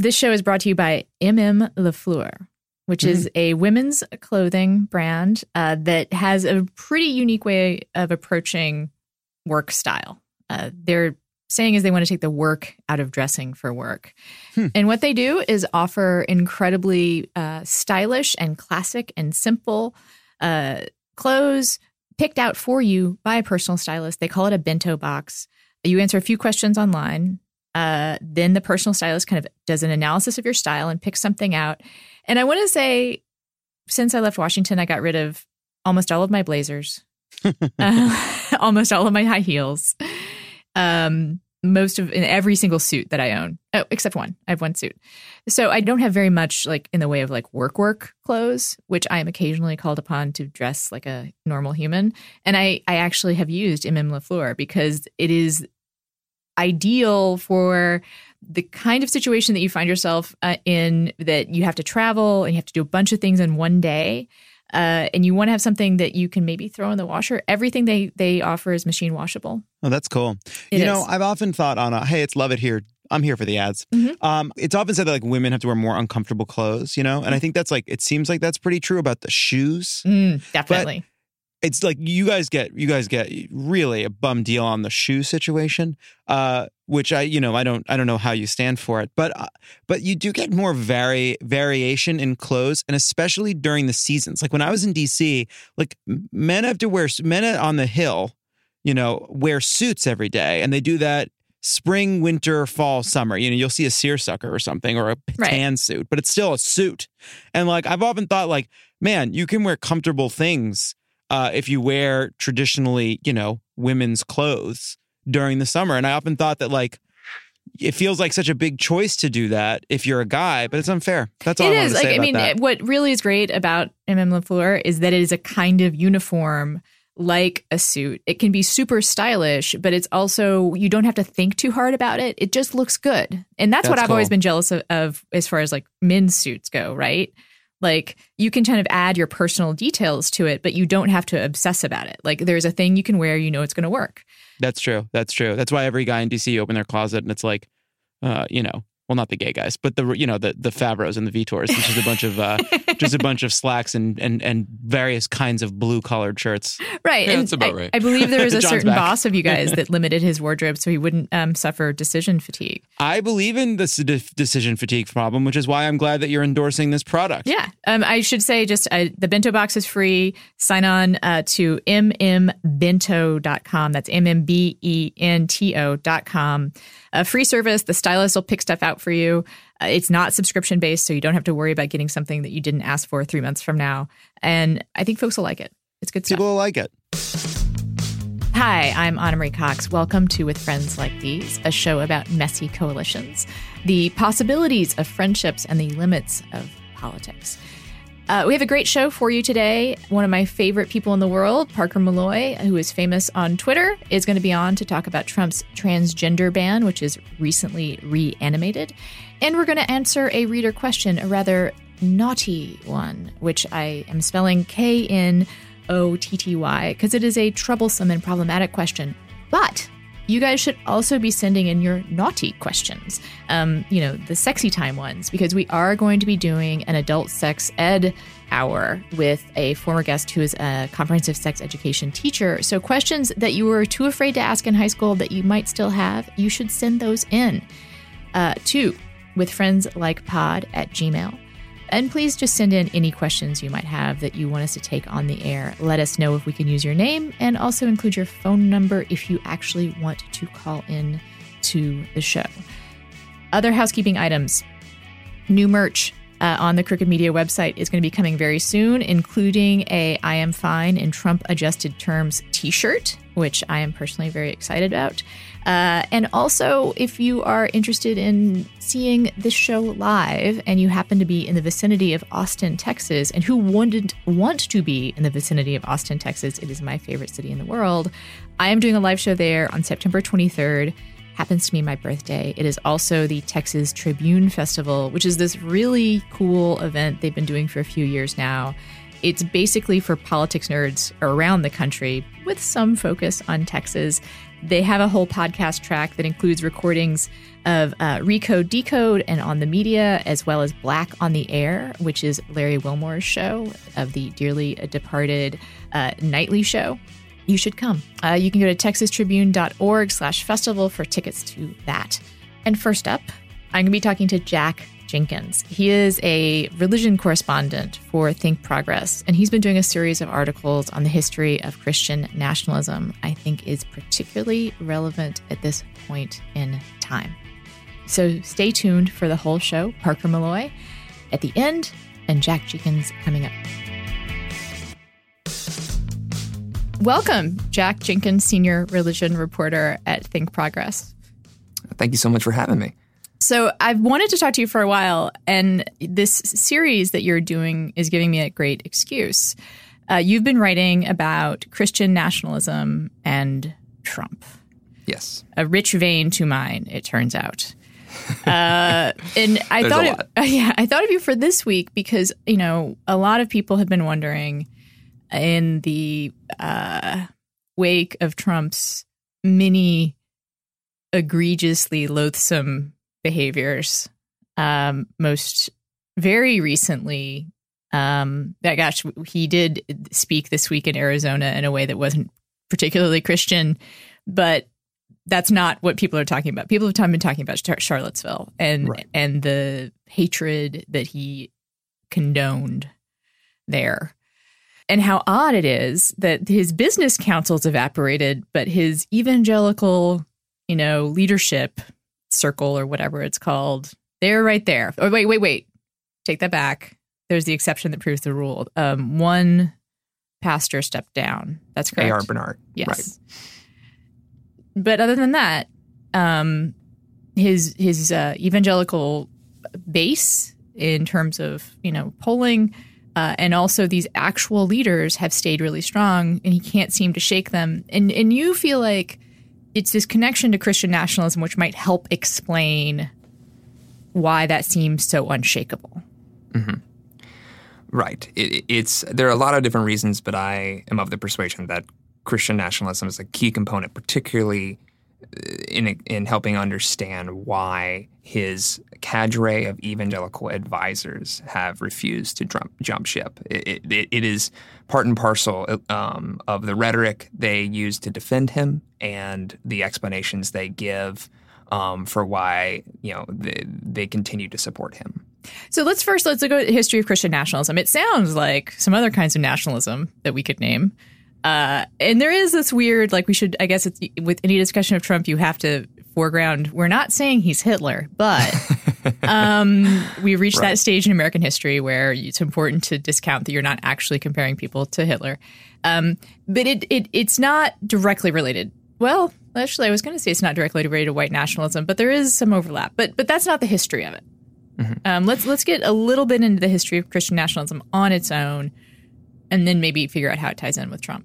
This show is brought to you by MM LaFleur, which is a women's clothing brand uh, that has a pretty unique way of approaching work style. Uh, they're saying is they want to take the work out of dressing for work. And what they do is offer incredibly uh, stylish and classic and simple uh, clothes picked out for you by a personal stylist. They call it a bento box. You answer a few questions online. Uh, then the personal stylist kind of does an analysis of your style and picks something out. And I want to say, since I left Washington, I got rid of almost all of my blazers, uh, almost all of my high heels, um, most of in every single suit that I own. Oh, except one. I have one suit. So I don't have very much like in the way of like work work clothes, which I am occasionally called upon to dress like a normal human. And I I actually have used MM LaFleur because it is ideal for the kind of situation that you find yourself uh, in that you have to travel and you have to do a bunch of things in one day. Uh, and you want to have something that you can maybe throw in the washer. Everything they they offer is machine washable. Oh, that's cool. It you know. I've often thought on a hey, it's love it here. I'm here for the ads. Mhm. Um, it's often said that like women have to wear more uncomfortable clothes, you know, and I think that's like it seems like that's pretty true about the shoes. Mm, definitely. It's like you guys get you guys get really a bum deal on the shoe situation, uh, which I you know I don't I don't know how you stand for it, but uh, but you do get more vari variation in clothes, and especially during the seasons. Like when I was in DC, like men have to wear men on the hill, you know, wear suits every day, and they do that spring, winter, fall, summer. You know, you'll see a seersucker or something or a Right. tan suit, but it's still a suit. And like I've often thought, like, man, you can wear comfortable things uh, if you wear traditionally, you know, women's clothes during the summer. And I often thought that like it feels like such a big choice to do that if you're a guy, but it's unfair. That's all It I is like I mean, that. what really is great about MM Lafleur is that it is a kind of uniform like a suit. It can be super stylish, but it's also you don't have to think too hard about it. It just looks good, and that's, what I've always been jealous of, of as far as like men's suits go. Right. Like you can kind of add your personal details to it, but you don't have to obsess about it. Like there's a thing you can wear, you know it's going to work. That's true. That's true. That's why every guy in DC open their closet and it's like, uh, you know, well, not the gay guys, but the you know the the Favreaus and the Vietors, which is a bunch of uh, just a bunch of slacks and and and various kinds of blue collared shirts. Right. Yeah, and that's about I, right. I believe there was a certain back. boss of you guys that limited his wardrobe so he wouldn't um, suffer decision fatigue. I believe in this de- decision fatigue problem, which is why I'm glad that you're endorsing this product. Yeah. Um, I should say just uh, the bento box is free. Sign on uh, to mmbento.com. That's M M B E N T O.com. A free service. The stylist will pick stuff out for you. Uh, it's not subscription based, so you don't have to worry about getting something that you didn't ask for three months from now. And I think folks will like it. It's good stuff. People will like it. Hi, I'm Ana Marie Cox. Welcome to With Friends Like These, a show about messy coalitions, the possibilities of friendships, and the limits of politics. Uh, we have a great show for you today. One of my favorite people in the world, Parker Molloy, who is famous on Twitter, is going to be on to talk about Trump's transgender ban, which is recently reanimated. And we're going to answer a reader question, a rather naughty one, which I am spelling K N O T T Y, because it is a troublesome and problematic question. But you guys should also be sending in your naughty questions, um, you know, the sexy time ones, because we are going to be doing an adult sex ed hour with a former guest who is a comprehensive sex education teacher. So, questions that you were too afraid to ask in high school that you might still have, you should send those in uh, to with friends like pod at gmail. And please just send in any questions you might have that you want us to take on the air. Let us know if we can use your name and also include your phone number if you actually want to call in to the show. Other housekeeping items new merch uh, on the Crooked Media website is going to be coming very soon, including a I Am Fine in Trump Adjusted Terms t shirt, which I am personally very excited about. Uh, and also, if you are interested in seeing this show live and you happen to be in the vicinity of Austin, Texas, and who wouldn't want to be in the vicinity of Austin, Texas, it is my favorite city in the world. I am doing a live show there on September 23rd happens to be my birthday. It is also the Texas Tribune Festival, which is this really cool event they've been doing for a few years now. It's basically for politics nerds around the country with some focus on Texas. They have a whole podcast track that includes recordings of uh, Recode Decode and On the Media, as well as Black on the Air, which is Larry Wilmore's show of the dearly departed uh, nightly show. You should come. Uh, you can go to texastribune.org slash festival for tickets to that. And first up, I'm going to be talking to Jack Jenkins. He is a religion correspondent for Think Progress, and he's been doing a series of articles on the history of Christian nationalism, I think is particularly relevant at this point in time. So stay tuned for the whole show. Parker Molloy at the end, and Jack Jenkins coming up. Welcome, Jack Jenkins, senior religion reporter at Think Progress. Thank you so much for having me. So I've wanted to talk to you for a while, and this series that you're doing is giving me a great excuse. Uh, you've been writing about Christian nationalism and Trump. Yes, a rich vein to mine. It turns out. Uh, and I thought, it, uh, yeah, I thought of you for this week because you know a lot of people have been wondering in the uh, wake of Trump's many egregiously loathsome behaviors. Um, most very recently, um, that gosh, he did speak this week in Arizona in a way that wasn't particularly Christian, but that's not what people are talking about. People have been talking about Charlottesville and right. and the hatred that he condoned there. And how odd it is that his business councils evaporated, but his evangelical, you know, leadership circle or whatever it's called. They're right there. Oh, wait, wait, wait. Take that back. There's the exception that proves the rule. Um, one pastor stepped down. That's correct. A.R. Bernard. Yes. Right. But other than that, um, his his uh, evangelical base in terms of you know polling uh, and also these actual leaders have stayed really strong, and he can't seem to shake them. And and you feel like it's this connection to Christian nationalism which might help explain why that seems so unshakable. Mm-hmm. Right. It, it's there are a lot of different reasons, but I am of the persuasion that Christian nationalism is a key component, particularly uh, in in helping understand why his cadre of evangelical advisors have refused to jump, jump ship. It, it, it is part and parcel um, of the rhetoric they use to defend him and the explanations they give um, for why you know they, they continue to support him. So let's first let's look at the history of Christian nationalism. It sounds like some other kinds of nationalism that we could name. Uh, and there is this weird, like we should, I guess, with any discussion of Trump, you have to foreground. We're not saying he's Hitler, but um, we've reached right. that stage in American history where it's important to discount that you're not actually comparing people to Hitler. Um, but it, it it's not directly related. Well, actually, I was going to say it's not directly related to white nationalism, but there is some overlap. But but that's not the history of it. Mm-hmm. Um, let's let's get a little bit into the history of Christian nationalism on its own, and then maybe figure out how it ties in with Trump.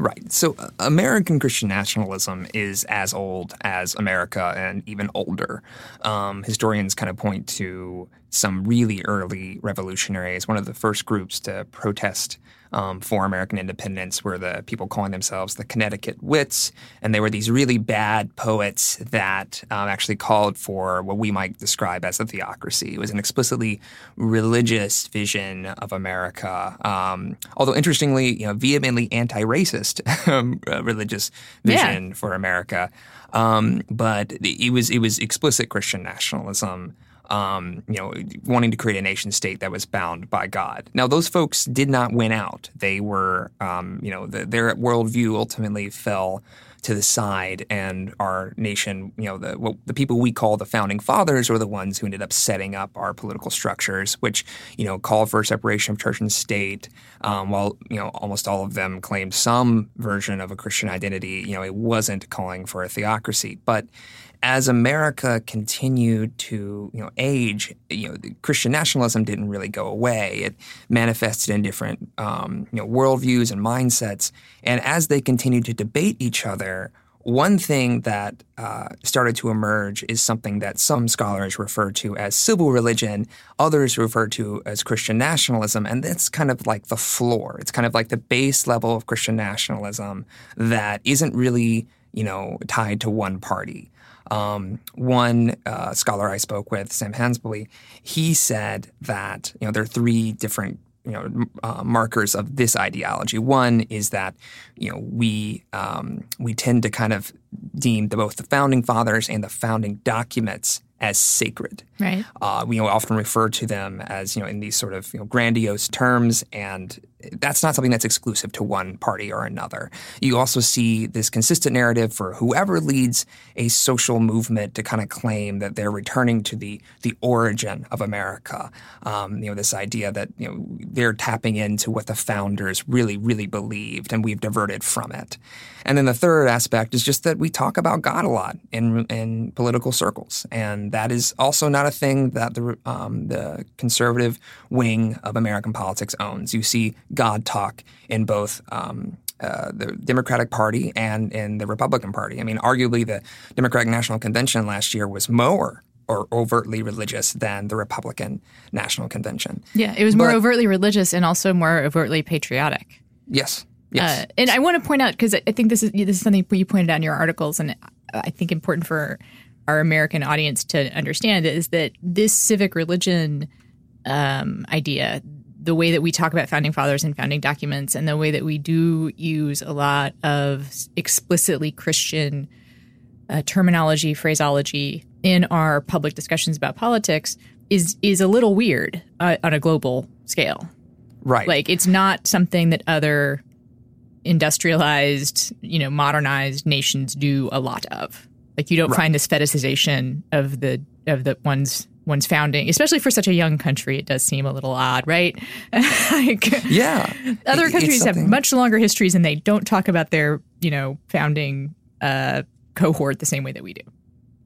Right. So uh, American Christian nationalism is as old as America and even older. Um, historians kind of point to some really early revolutionaries. One of the first groups to protest um, for American independence were the people calling themselves the Connecticut Wits, and they were these really bad poets that um, actually called for what we might describe as a theocracy. It was an explicitly religious vision of America, um, although interestingly, you know, vehemently anti-racist um, religious vision yeah. for America. Um, but it was it was explicit Christian nationalism um, you know, wanting to create a nation state that was bound by God. Now, those folks did not win out. They were, um, you know, the, their worldview ultimately fell to the side, and our nation, you know, the the people we call the founding fathers were the ones who ended up setting up our political structures, which you know called for separation of church and state. Um, while you know almost all of them claimed some version of a Christian identity, you know, it wasn't calling for a theocracy, but as America continued to you know age, you know Christian nationalism didn't really go away. It manifested in different um, you know worldviews and mindsets, and as they continued to debate each other, one thing that uh, started to emerge is something that some scholars refer to as civil religion, others refer to as Christian nationalism, and that's kind of like the floor. It's kind of like the base level of Christian nationalism that isn't really, you know, tied to one party. Um, one uh, scholar I spoke with, Sam Haselby, he said that you know there are three different you know uh, markers of this ideology. One is that you know we um, we tend to kind of deem the, both the founding fathers and the founding documents as sacred. Right. Uh, we you know, often refer to them as you know in these sort of you know, grandiose terms, and that's not something that's exclusive to one party or another. You also see this consistent narrative for whoever leads a social movement to kind of claim that they're returning to the the origin of America. Um, you know, this idea that you know they're tapping into what the founders really, really believed, and we've diverted from it. And then the third aspect is just that we talk about God a lot in in political circles, and that is also not a thing that the um, the conservative wing of American politics owns. You see God talk in both. Um, uh, the Democratic Party and in the Republican Party. I mean, arguably, the Democratic National Convention last year was more or overtly religious than the Republican National Convention. Yeah, it was more but, overtly religious and also more overtly patriotic. Yes. Yes. Uh, and I want to point out because I think this is this is something you pointed out in your articles, and I think important for our American audience to understand is that this civic religion um, idea, the way that we talk about founding fathers and founding documents, and the way that we do use a lot of explicitly Christian uh, terminology, phraseology in our public discussions about politics is is a little weird uh, on a global scale. Right. Like it's not something that other industrialized, you know, modernized nations do a lot of. Like you don't right. find this fetishization of the of the one's one's founding, especially for such a young country. It does seem a little odd, right? like, yeah, other it, countries have much longer histories, and they don't talk about their you know founding uh, cohort the same way that we do.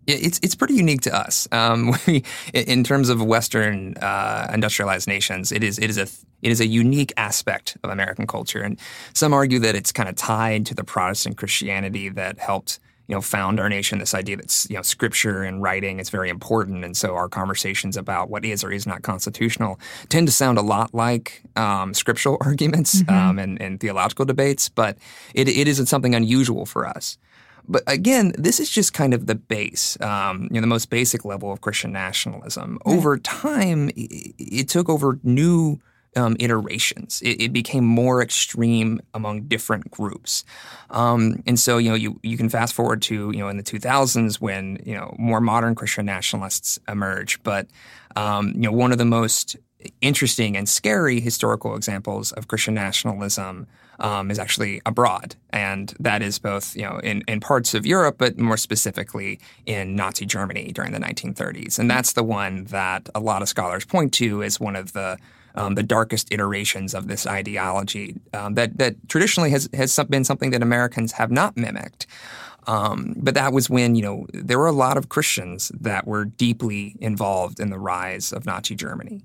Yeah, it's it's pretty unique to us. Um, we, in terms of Western uh, industrialized nations, it is it is a it is a unique aspect of American culture, and some argue that it's kind of tied to the Protestant Christianity that helped you know, found our nation. This idea that you know, scripture and writing is very important, and so our conversations about what is or is not constitutional tend to sound a lot like um, scriptural arguments mm-hmm. um, and, and, theological debates. But it, it isn't something unusual for us. But again, this is just kind of the base, um, you know, the most basic level of Christian nationalism. Over time, it, it took over new um, iterations. It, it, became more extreme among different groups, um, and so you know you you can fast forward to you know in the 2000s when you know more modern Christian nationalists emerge. But um, you know one of the most interesting and scary historical examples of Christian nationalism um, is actually abroad, and that is both you know in, in parts of Europe, but more specifically in Nazi Germany during the 1930s, and that's the one that a lot of scholars point to as one of the um, the darkest iterations of this ideology um, that that traditionally has has been something that Americans have not mimicked. Um, but that was when you know there were a lot of Christians that were deeply involved in the rise of Nazi Germany.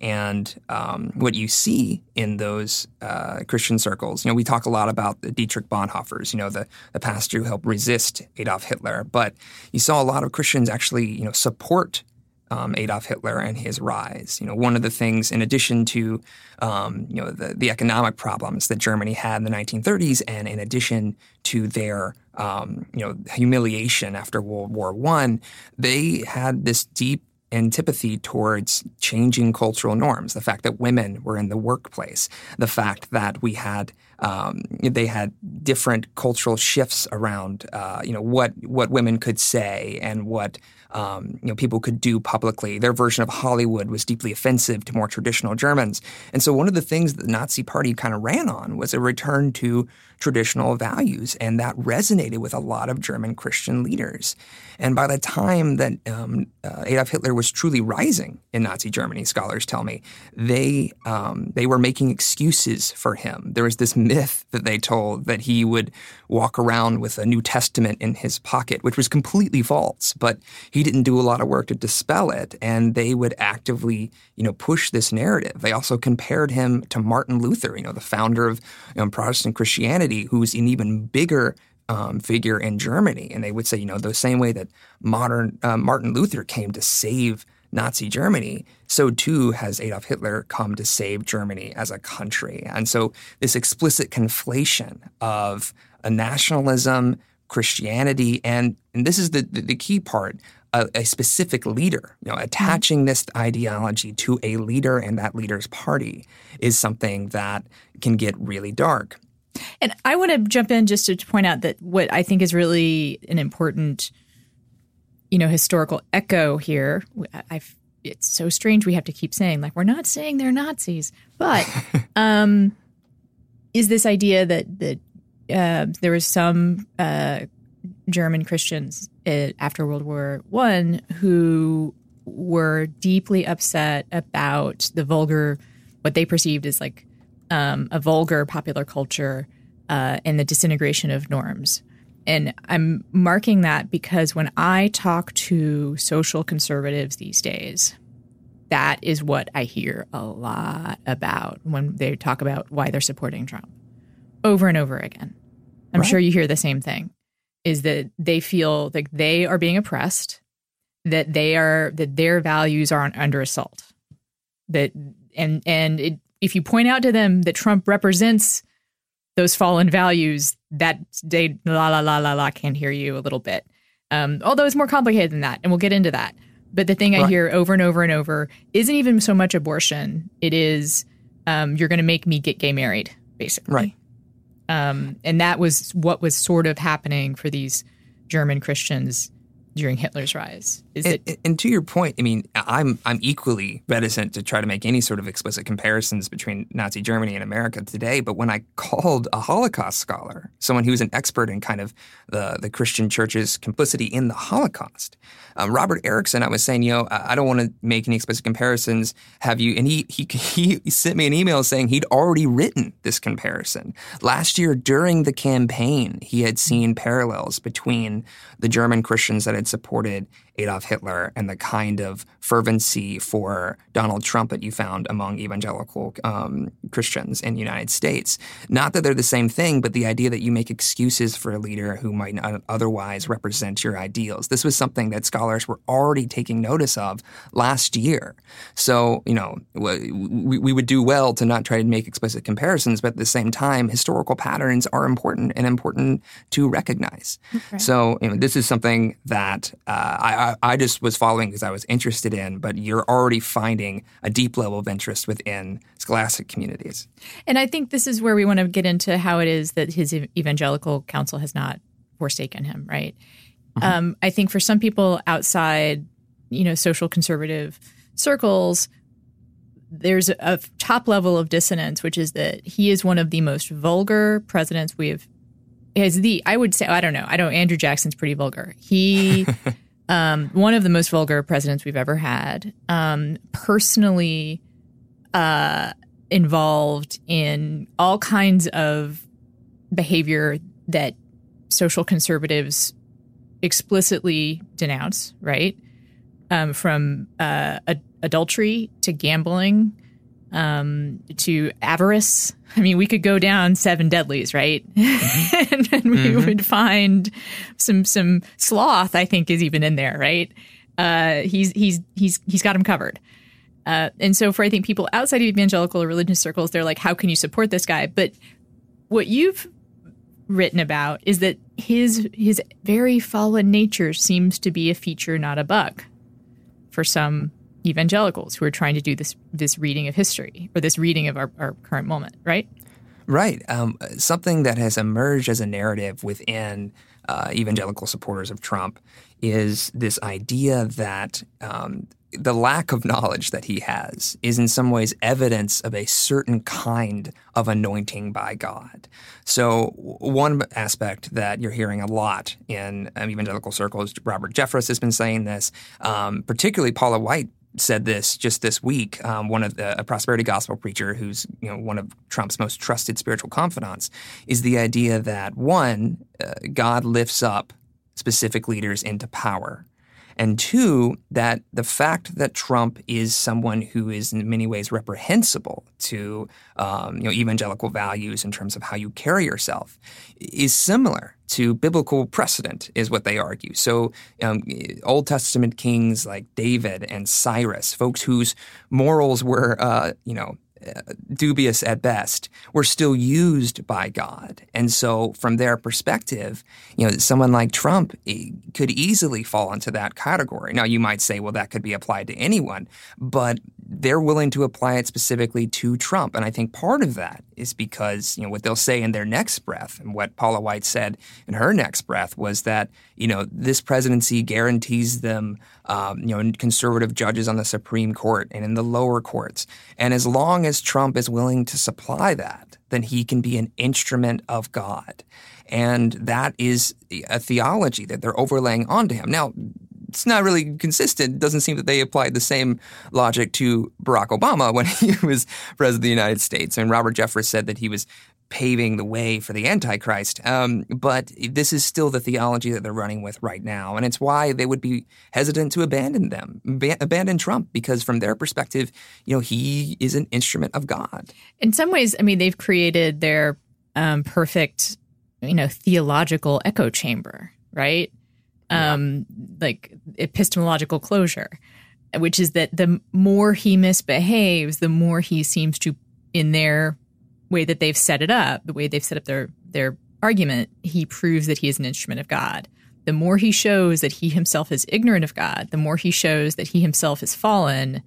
And um, what you see in those uh, Christian circles, you know, we talk a lot about the Dietrich Bonhoeffers, you know, the, the pastor who helped resist Adolf Hitler. But you saw a lot of Christians actually, you know, support um, Adolf Hitler and his rise. You know, one of the things, in addition to um, you know the, the economic problems that Germany had in the 1930s, and in addition to their um, you know humiliation after World War One, they had this deep antipathy towards changing cultural norms. The fact that women were in the workplace, the fact that we had um, they had different cultural shifts around uh, you know what what women could say and what um, you know, people could do publicly. Their version of Hollywood was deeply offensive to more traditional Germans. And so one of the things that the Nazi Party kind of ran on was a return to traditional values, and that resonated with a lot of German Christian leaders. And by the time that um, uh, Adolf Hitler was truly rising in Nazi Germany, scholars tell me they um, they were making excuses for him. There was this myth that they told that he would walk around with a New Testament in his pocket, which was completely false. But he didn't do a lot of work to dispel it, and they would actively, you know, push this narrative. They also compared him to Martin Luther, you know, the founder of you know, Protestant Christianity, who's an even bigger um, figure in Germany. And they would say, you know, the same way that modern uh, Martin Luther came to save Nazi Germany, so too has Adolf Hitler come to save Germany as a country. And so this explicit conflation of a nationalism, Christianity, and, and this is the, the, the key part, a, a, specific leader, you know, attaching this ideology to a leader and that leader's party is something that can get really dark. And I want to jump in just to point out that what I think is really an important, you know, historical echo here. I've, it's so strange we have to keep saying like we're not saying they're Nazis, but um, is this idea that that uh, there was some uh, German Christians uh, after World War One who were deeply upset about the vulgar, what they perceived as like um, a vulgar popular culture uh, and the disintegration of norms. And I'm marking that because when I talk to social conservatives these days, that is what I hear a lot about when they talk about why they're supporting Trump over and over again. I'm right. sure you hear the same thing is that they feel like they are being oppressed, that they are that their values are under assault. That and and it if you point out to them that Trump represents those fallen values, that they la la la la la can't hear you a little bit. Um, although it's more complicated than that, and we'll get into that. But the thing right. I hear over and over and over isn't even so much abortion; it is um, you're going to make me get gay married, basically. Right. Um, and that was what was sort of happening for these German Christians during Hitler's rise. Is and, it? And to your point, I mean, I'm I'm equally reticent to try to make any sort of explicit comparisons between Nazi Germany and America today. But when I called a Holocaust scholar, someone who's an expert in kind of the the Christian Church's complicity in the Holocaust, um, Robert Ericksen, I was saying, you know, I, I don't want to make any explicit comparisons. Have you? And he he he sent me an email saying he'd already written this comparison last year during the campaign. He had seen parallels between the German Christians that had supported Adolf Hitler and the kind of fervency for Donald Trump that you found among evangelical um, Christians in the United States. Not that they're the same thing, but the idea that you make excuses for a leader who might not otherwise represent your ideals. This was something that scholars were already taking notice of last year. So, you know, we, we would do well to not try to make explicit comparisons, but at the same time, historical patterns are important and important to recognize. Okay. So, you know, this is something that uh, I, I, just was following because I was interested in, but you're already finding a deep level of interest within scholastic communities. And I think this is where we want to get into how it is that his evangelical counsel has not forsaken him, right? Mm-hmm. Um, I think for some people outside, you know, social conservative circles, there's a top level of dissonance, which is that he is one of the most vulgar presidents we have. Is the I would say I don't know I don't Andrew Jackson's pretty vulgar. He um, one of the most vulgar presidents we've ever had, um, personally uh, involved in all kinds of behavior that social conservatives explicitly denounce, right? Um, from uh, ad- adultery to gambling um, to avarice. I mean, we could go down seven deadlies, right? Mm-hmm. and then we mm-hmm. would find some some sloth. I think is even in there, right? Uh, he's he's he's he's got him covered. Uh, and so, for I think people outside of evangelical or religious circles, they're like, "How can you support this guy?" But what you've written about is that his his very fallen nature seems to be a feature, not a bug, for some evangelicals who are trying to do this this reading of history or this reading of our, our current moment, right? Right. Um, something that has emerged as a narrative within uh, evangelical supporters of Trump is this idea that um, the lack of knowledge that he has is in some ways evidence of a certain kind of anointing by God. So, one aspect that you're hearing a lot in um, evangelical circles, Robert Jeffress has been saying this, um, particularly Paula White said this just this week. Um, one of the a prosperity gospel preacher, who's you know one of Trump's most trusted spiritual confidants, is the idea that one, uh, God lifts up specific leaders into power, and two, that the fact that Trump is someone who is in many ways reprehensible to um, you know evangelical values in terms of how you carry yourself is similar to biblical precedent, is what they argue. So, um, Old Testament kings like David and Cyrus, folks whose morals were, uh, you know, dubious at best, were still used by God. And so, from their perspective, you know, someone like Trump eh, could easily fall into that category. Now, you might say, well, that could be applied to anyone, but they're willing to apply it specifically to Trump. And I think part of that is because, you know, what they'll say in their next breath and what Paula White said in her next breath was that, you know, this presidency guarantees them, um, you know, conservative judges on the Supreme Court and in the lower courts. And as long as Trump is willing to supply that, then he can be an instrument of God. And that is a theology that they're overlaying onto him. Now, it's not really consistent. It doesn't seem that they applied the same logic to Barack Obama when he was president of the United States. And Robert Jeffress said that he was paving the way for the Antichrist. Um, but this is still the theology that they're running with right now. And it's why they would be hesitant to abandon them, ba- abandon Trump, because from their perspective, you know, he is an instrument of God. In some ways, I mean, they've created their um, perfect, you know, theological echo chamber, right? um, like epistemological closure, which is that the more he misbehaves, the more he seems to, in their way that they've set it up, the way they've set up their their argument, he proves that he is an instrument of God. The more he shows that he himself is ignorant of God, the more he shows that he himself is fallen,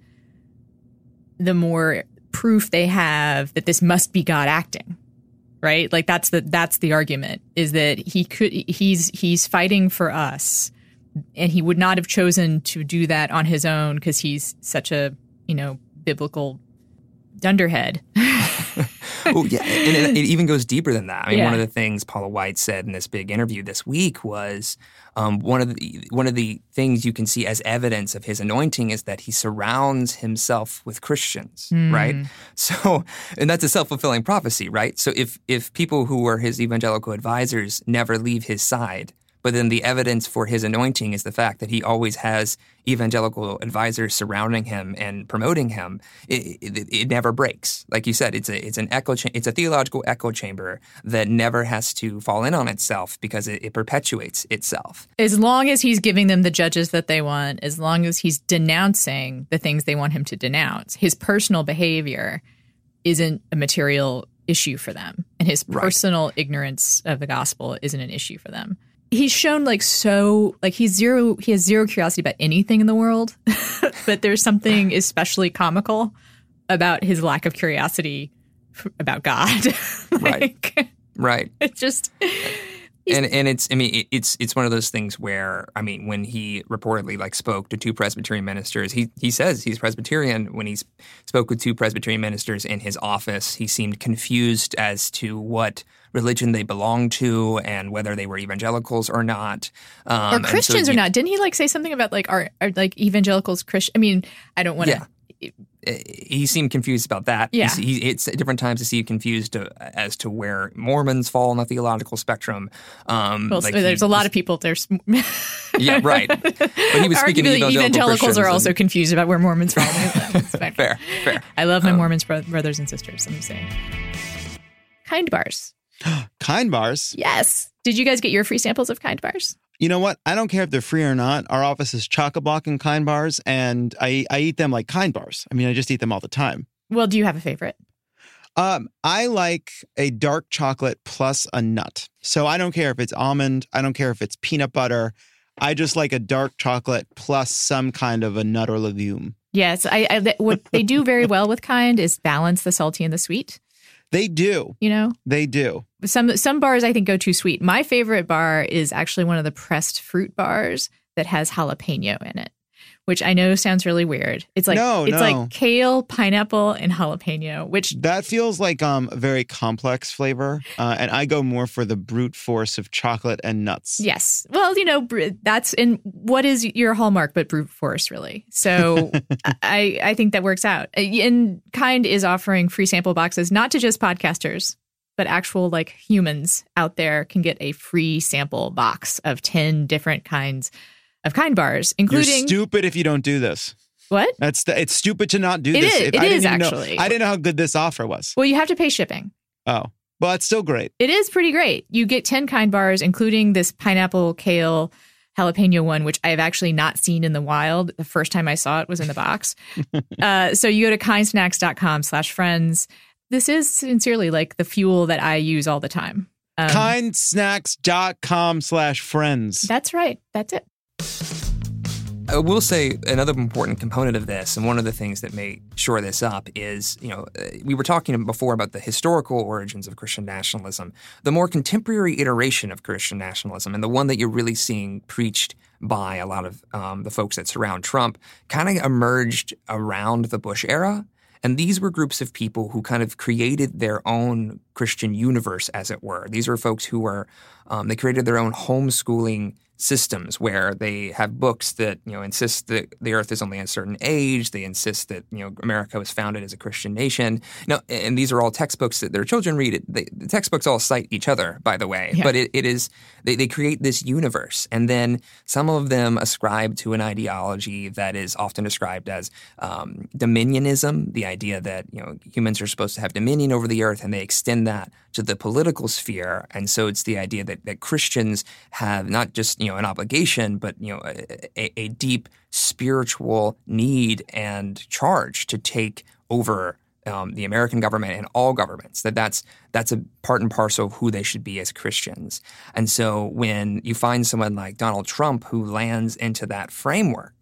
the more proof they have that this must be God acting right? Like that's the that's the argument is that he could he's he's fighting for us and he would not have chosen to do that on his own because he's such a, you know, biblical dunderhead. oh yeah, and it, it, even goes deeper than that. I mean, yeah. one of the things Paula White said in this big interview this week was um, one of the one of the things you can see as evidence of his anointing is that he surrounds himself with Christians, mm. right? So, and that's a self fulfilling prophecy, right? So if if people who were his evangelical advisors never leave his side, but then the evidence for his anointing is the fact that he always has evangelical advisors surrounding him and promoting him. It, it, it never breaks. Like you said, it's a it's an echo cha- it's a theological echo chamber that never has to fall in on itself because it, it perpetuates itself. As long as he's giving them the judges that they want, as long as he's denouncing the things they want him to denounce, his personal behavior isn't a material issue for them, and his personal right. ignorance of the gospel isn't an issue for them he's shown like so like he's zero he has zero curiosity about anything in the world but there's something especially comical about his lack of curiosity about god. Like, right. right it just and and it's I mean it's it's one of those things where I mean when he reportedly like spoke to two Presbyterian ministers he he says he's Presbyterian. When he spoke with two Presbyterian ministers in his office he seemed confused as to what religion they belonged to and whether they were evangelicals or not um, or Christians so, or not didn't he like say something about like are, are like evangelicals Christian I mean I don't want to yeah he seemed confused about that. Yeah. He, it's at different times to see confused to, as to where Mormons fall on the theological spectrum. Um, well, like there's he, a lot of people. There's yeah, right. But he was speaking Arguably, evangelicals are also confused about where Mormons fall. fair, fair. I love my um, Mormons brothers and sisters. I'm saying kind bars. kind bars. Yes. Did you guys get your free samples of kind bars? You know what? I don't care if they're free or not. Our office is chock a block and kind bars, and I I eat them like kind bars. I mean, I just eat them all the time. Well, do you have a favorite? Um, I like a dark chocolate plus a nut. So I don't care if it's almond. I don't care if it's peanut butter. I just like a dark chocolate plus some kind of a nut or legume. Yes, I, I what they do very well with kind is balance the salty and the sweet. They do. You know? They do. Some some bars I think go too sweet. My favorite bar is actually one of the pressed fruit bars that has jalapeno in it which I know sounds really weird. It's like no, it's no. like kale, pineapple, and jalapeno. Which that feels like um a very complex flavor, uh, and I go more for the brute force of chocolate and nuts. Yes, well, you know that's in what is your hallmark, but brute force, really. So I I think that works out. And Kind is offering free sample boxes not to just podcasters, but actual like humans out there can get a free sample box of 10 different kinds of kind bars, You're including stupid if you don't do this. what? That's the, it's stupid to not do It this. is- If it I didn't is even know- actually. I didn't know how good this offer was. Well, you have to pay shipping. Oh, well, it's still great. It is pretty great. You get 10 kind bars, including this pineapple, kale, jalapeno one, which I have actually not seen in the wild. The first time I saw it was in the box. uh, so you go to kindsnacks.com slash friends. This is sincerely like the fuel that I use all the time. Um, Kindsnacks.com slash friends. That's right. That's it. I will say another important component of this, and one of the things that may shore this up is, you know, uh, we were talking before about the historical origins of Christian nationalism. The more contemporary iteration of Christian nationalism, and the one that you're really seeing preached by a lot of um, the folks that surround Trump, kind of emerged around the Bush era. And these were groups of people who kind of created their own Christian universe, as it were. These were folks who were, um, they created their own homeschooling systems where they have books that you know insist that the earth is only a certain age. They insist that you know america was founded as a christian nation. Now and these are all textbooks that their children read. They, the textbooks all cite each other by the way. Yeah. but it, it is they, they create this universe. And then some of them ascribe to an ideology that is often described as um, dominionism the idea that you know humans are supposed to have dominion over the earth and they extend that to the political sphere. And so it's the idea that, that christians have not just you know an obligation but you know a, a, deep spiritual need and charge to take over um, the American government and all governments. That that's that's a part and parcel of who they should be as Christians. And so when you find someone like Donald Trump who lands into that framework,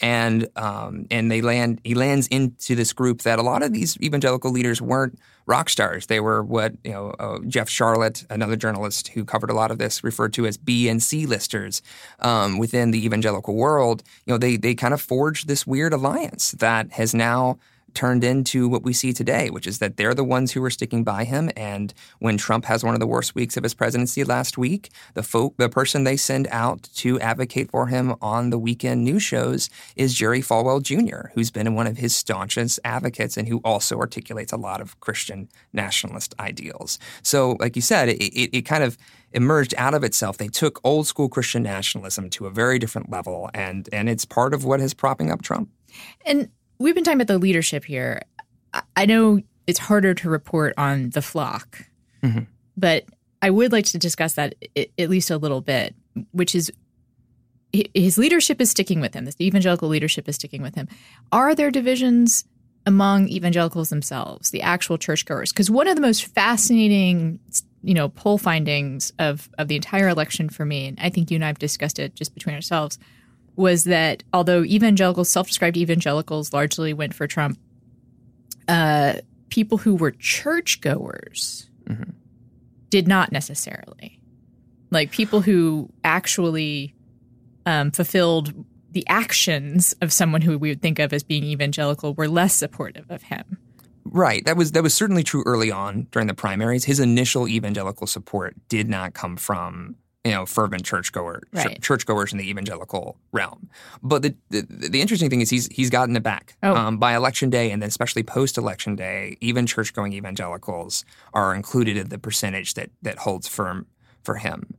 and um, and they land he lands into this group that a lot of these evangelical leaders weren't rock stars. They were what you know uh, Jeff Sharlet, another journalist who covered a lot of this, referred to as B and C listers um, within the evangelical world. You know they they kind of forged this weird alliance that has now turned into what we see today, which is that they're the ones who are sticking by him. And when Trump has one of the worst weeks of his presidency last week, the folk, the person they send out to advocate for him on the weekend news shows is Jerry Falwell Jr., who's been one of his staunchest advocates and who also articulates a lot of Christian nationalist ideals. So, like you said, it, it, it kind of emerged out of itself. They took old school Christian nationalism to a very different level, and and it's part of what is propping up Trump. And we've been talking about the leadership here. I- know it's harder to report on the flock, Mhm. but I would like to discuss that at least a little bit, which is his leadership is sticking with him. This evangelical leadership is sticking with him. Are there divisions among evangelicals themselves, the actual churchgoers? Because one of the most fascinating, you know, poll findings of of the entire election for me, and I think you and I have discussed it just between ourselves, was that although evangelicals, self-described evangelicals, largely went for Trump, uh, people who were churchgoers Mhm. did not necessarily. Like people who actually um, fulfilled the actions of someone who we would think of as being evangelical were less supportive of him. Right. That was that was certainly true early on during the primaries. His initial evangelical support did not come from you know fervent churchgoer Right. churchgoers in the evangelical realm. But the, the the interesting thing is he's he's gotten it back Oh. um, by election day, and then especially post election day. Even church going evangelicals are included in the percentage that that holds firm for him.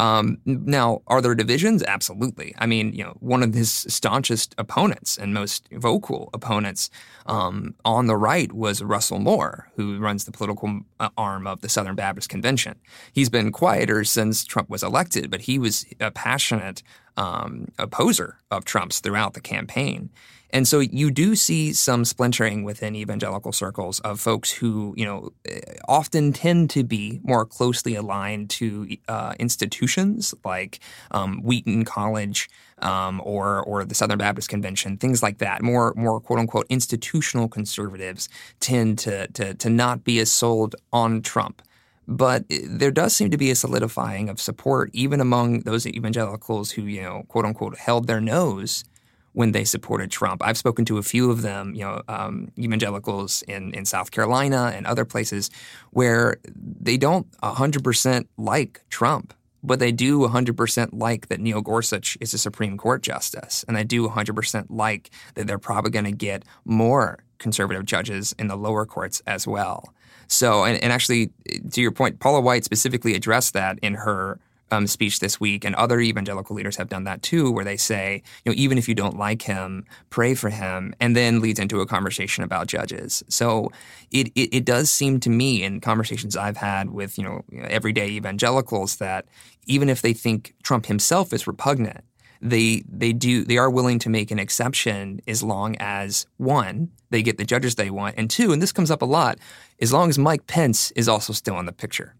Um, now, are there divisions? Absolutely. I mean, you know, one of his staunchest opponents and most vocal opponents um, on the right was Russell Moore, who runs the political uh, arm of the Southern Baptist Convention. He's been quieter since Trump was elected, but he was a passionate um, opposer of Trump's throughout the campaign. And so you do see some splintering within evangelical circles of folks who, you know, eh, often tend to be more closely aligned to uh, institutions like um, Wheaton College um, or or the Southern Baptist Convention, things like that. More more quote unquote institutional conservatives tend to to to not be as sold on Trump. But there does seem to be a solidifying of support even among those evangelicals who, you know, quote unquote, held their nose when they supported Trump. I've spoken to a few of them, you know, um, evangelicals in, in South Carolina and other places where they don't 100% like Trump, but they do 100% like that Neil Gorsuch is a Supreme Court justice. And they do 100% like that they're probably going to get more conservative judges in the lower courts as well. So, and, and actually, to your point, Paula White specifically addressed that in her um, speech this week, and other evangelical leaders have done that too, where they say, you know, even if you don't like him, pray for him, and then leads into a conversation about judges. So it, it, it does seem to me in conversations I've had with you know everyday evangelicals that even if they think Trump himself is repugnant, they they do they are willing to make an exception as long as one they get the judges they want, and two, and this comes up a lot, as long as Mike Pence is also still in the picture.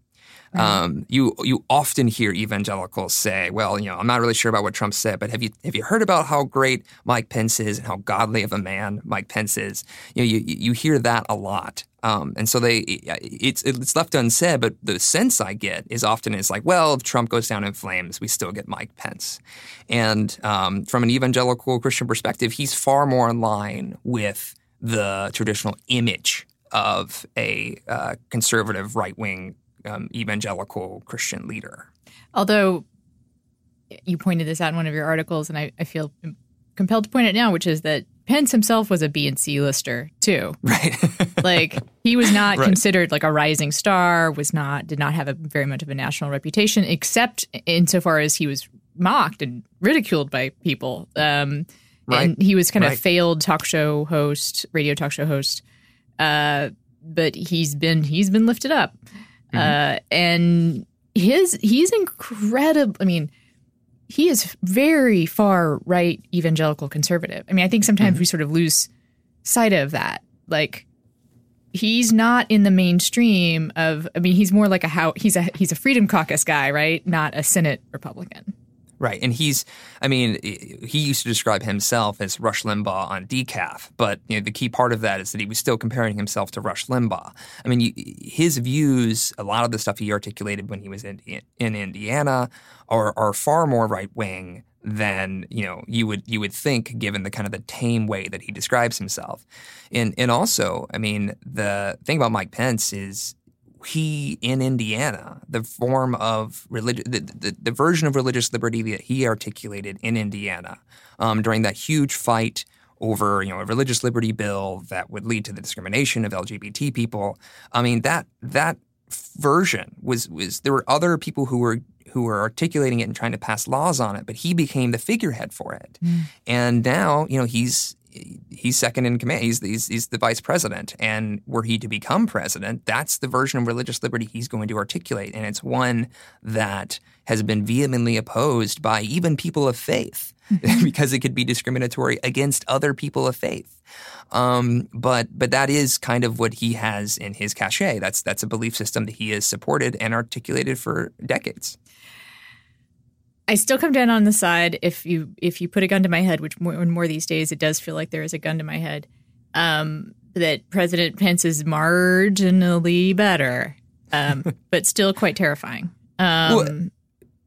Um, you you often hear evangelicals say, "Well, you know, I'm not really sure about what Trump said, but have you have you heard about how great Mike Pence is and how godly of a man Mike Pence is?" You know, you you hear that a lot, um, and so they it's it's left unsaid. But the sense I get is often it's like, "Well, if Trump goes down in flames, we still get Mike Pence," and um, from an evangelical Christian perspective, he's far more in line with the traditional image of a uh, conservative right wing um, evangelical Christian leader. Although you pointed this out in one of your articles, and I, I feel compelled to point it now, which is that Pence himself was a B and C lister too. Right. like he was not Right. considered like a rising star, was not did not have a very much of a national reputation, except insofar as he was mocked and ridiculed by people. Um, Right. And he was kind of Right. failed talk show host, radio talk show host. Uh, but he's been he's been lifted up, Mm-hmm. uh, and his he's incredible. I mean, he is very far right evangelical conservative. I mean, I think sometimes we mm-hmm. sort of lose sight of that. Like he's not in the mainstream of I mean, he's more like a how he's a he's a freedom caucus guy, right? Not a Senate Republican. Right. And he's, I mean, he used to describe himself as Rush Limbaugh on decaf, but you know, the key part of that is that he was still comparing himself to Rush Limbaugh. I mean, you, his views, a lot of the stuff he articulated when he was in, in Indiana, are, are far more right wing than you know you would you would think given the kind of the tame way that he describes himself and and also i mean the thing about mike pence is he in Indiana, the form of religion, the, the, the version of religious liberty that he articulated in Indiana um, during that huge fight over you know a religious liberty bill that would lead to the discrimination of LGBT people. I mean that that version was was there were other people who were who were articulating it and trying to pass laws on it, but he became the figurehead for it. And now you know he's he's second in command. He's, he's he's the vice president, and were he to become president, that's the version of religious liberty he's going to articulate, and it's one that has been vehemently opposed by even people of faith because it could be discriminatory against other people of faith. Um, but but that is kind of what he has in his cachet. That's that's a belief system that he has supported and articulated for decades. I still come down on the side if you if you put a gun to my head, which more and more these days it does feel like there is a gun to my head. Um, that President Pence is marginally better, um, but still quite terrifying. Um, Well,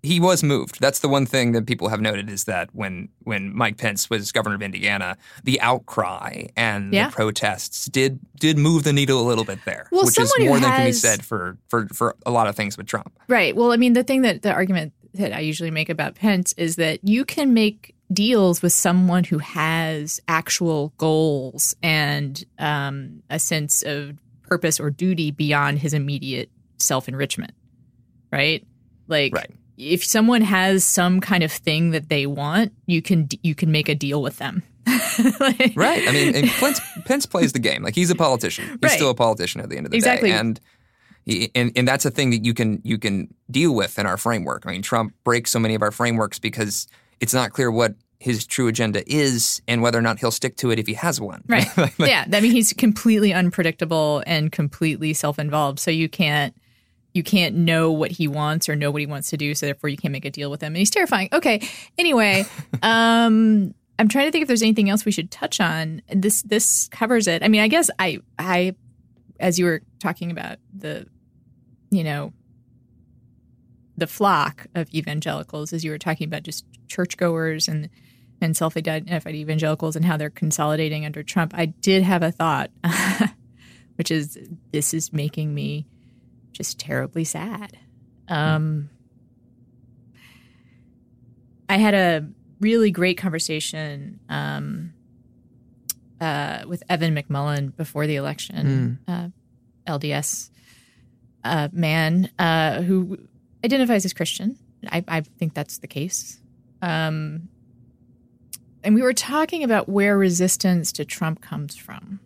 he was moved. That's the one thing that people have noted is that when when Mike Pence was governor of Indiana, the outcry and Yeah. the protests did did move the needle a little bit there, Well, which is more than can be said for for for a lot of things with Trump. Right. Well, I mean, the thing that the argument that I usually make about Pence is that you can make deals with someone who has actual goals and um, a sense of purpose or duty beyond his immediate self enrichment. Right. Like, Right. if someone has some kind of thing that they want, you can you can make a deal with them. Like- Right. I mean, and Pence, Pence plays the game. Like he's a politician. He's Right. still a politician at the end of the Exactly. day. And he, and and that's a thing that you can you can deal with in our framework. I mean, Trump breaks so many of our frameworks because it's not clear what his true agenda is and whether or not he'll stick to it if he has one. Right. yeah. I mean, he's completely unpredictable and completely self-involved. So you can't you can't know what he wants or know what he wants to do. So therefore, you can't make a deal with him. And he's terrifying. Okay. Anyway, um, I'm trying to think if there's anything else we should touch on. This this covers it. I mean, I guess I I as you were talking about the you know the flock of evangelicals as you were talking about just churchgoers and and self-identified evangelicals and how they're consolidating under Trump. I did have a thought, which is this is making me just terribly sad. Um, I had a really great conversation um, uh, with Evan McMullin before the election, uh, LDS uh, man uh, who identifies as Christian, I, I think that's the case. Um, and we were talking about where resistance to Trump comes from.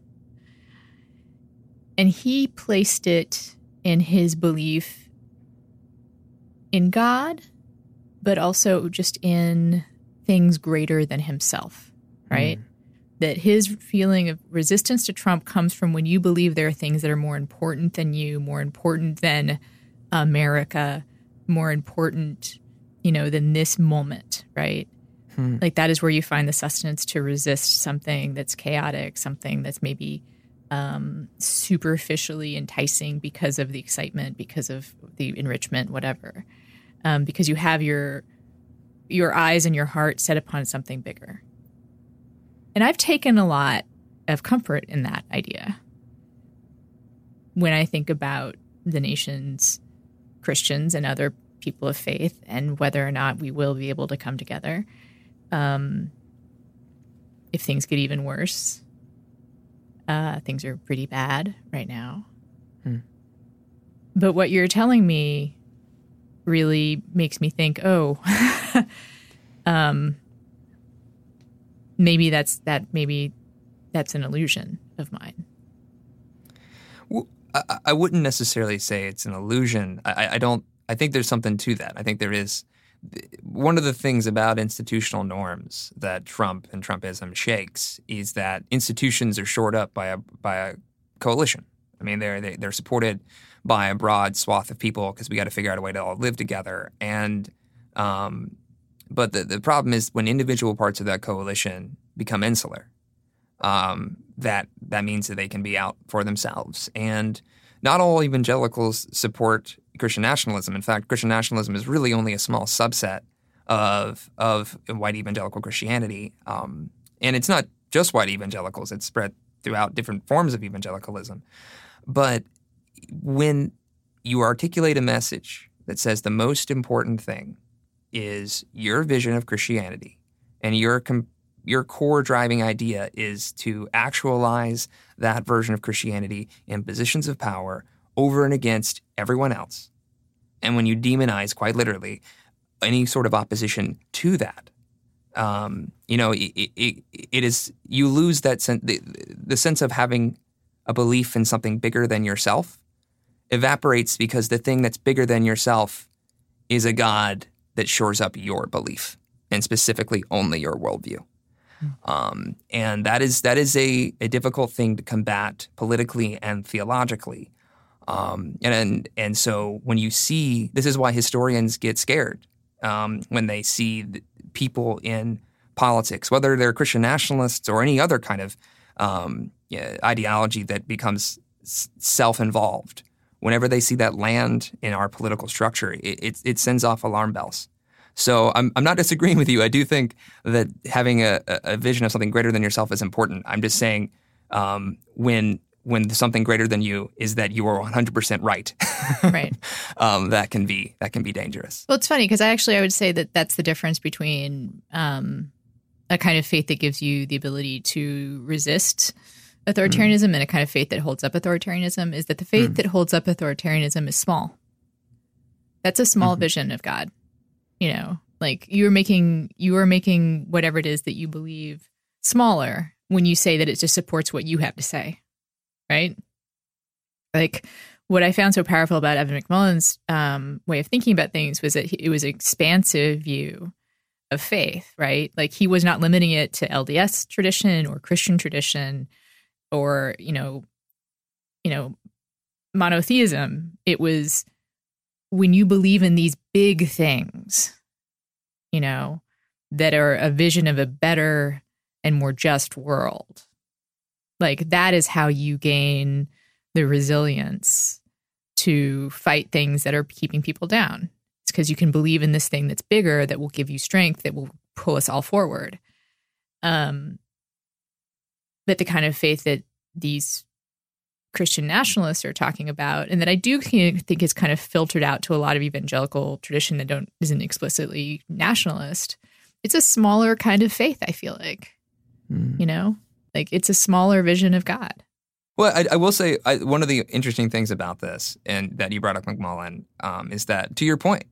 And he placed it in his belief in God, but also just in things greater than himself, right? Mm. That his feeling of resistance to Trump comes from when you believe there are things that are more important than you, more important than America, more important, you know, than this moment, right? Hmm. Like that is where you find the sustenance to resist something that's chaotic, something that's maybe um, superficially enticing because of the excitement, because of the enrichment, whatever. Um, because you have your your eyes and your heart set upon something bigger. And I've taken a lot of comfort in that idea when I think about the nation's Christians and other people of faith and whether or not we will be able to come together um, if things get even worse. Uh, things are pretty bad right now. Hmm. But what you're telling me really makes me think, oh, um, maybe that's that. Maybe that's an illusion of mine. Well, I, I wouldn't necessarily say it's an illusion. I, I don't. I think there's something to that. I think there is one of the things about institutional norms that Trump and Trumpism shakes is that institutions are shored up by a by a coalition. I mean, they're they, are they are supported by a broad swath of people because we got to figure out a way to all live together. And um, but the the problem is when individual parts of that coalition become insular, um, that that means that they can be out for themselves. And not all evangelicals support Christian nationalism. In fact, Christian nationalism is really only a small subset of of white evangelical Christianity, um, and it's not just white evangelicals. It's spread throughout different forms of evangelicalism. But when you articulate a message that says the most important thing is your vision of Christianity and your com- your core driving idea is to actualize that version of Christianity in positions of power over and against everyone else. And when you demonize, quite literally, any sort of opposition to that, um, you know, it, it, it is you lose that sense, the, the sense of having a belief in something bigger than yourself evaporates because the thing that's bigger than yourself is a God that shores up your belief and specifically only your worldview. Hmm. Um, and that is that is a, a difficult thing to combat politically and theologically. Um, and, and and so when you see this is why historians get scared um, when they see people in politics, whether they're Christian nationalists or any other kind of um, yeah, ideology that becomes self-involved. Whenever they see that land in our political structure, it, it, it sends off alarm bells. So I'm, I'm not disagreeing with you. I do think that having a, a vision of something greater than yourself is important. I'm just saying um, when when something greater than you is that you are 100% right. right. Um, that can be that can be dangerous. Well, it's funny because I actually I would say that that's the difference between um, a kind of faith that gives you the ability to resist authoritarianism mm. and a kind of faith that holds up authoritarianism is that the faith mm. that holds up authoritarianism is small. That's a small mm-hmm. vision of God. You know, like you are making you are making whatever it is that you believe smaller when you say that it just supports what you have to say right? Like what I found so powerful about Evan McMullin's um, way of thinking about things was that it was an expansive view of faith, right? Like he was not limiting it to LDS tradition or Christian tradition or, you know, you know, monotheism. It was when you believe in these big things, you know, that are a vision of a better and more just world, like that is how you gain the resilience to fight things that are keeping people down. It's because you can believe in this thing that's bigger that will give you strength that will pull us all forward. Um, but the kind of faith that these Christian nationalists are talking about, and that I do think is kind of filtered out to a lot of evangelical tradition that don't isn't explicitly nationalist. It's a smaller kind of faith. I feel like, mm. you know, like it's a smaller vision of God. Well, I, I will say I, one of the interesting things about this, and that you brought up McMullin, um, is that to your point,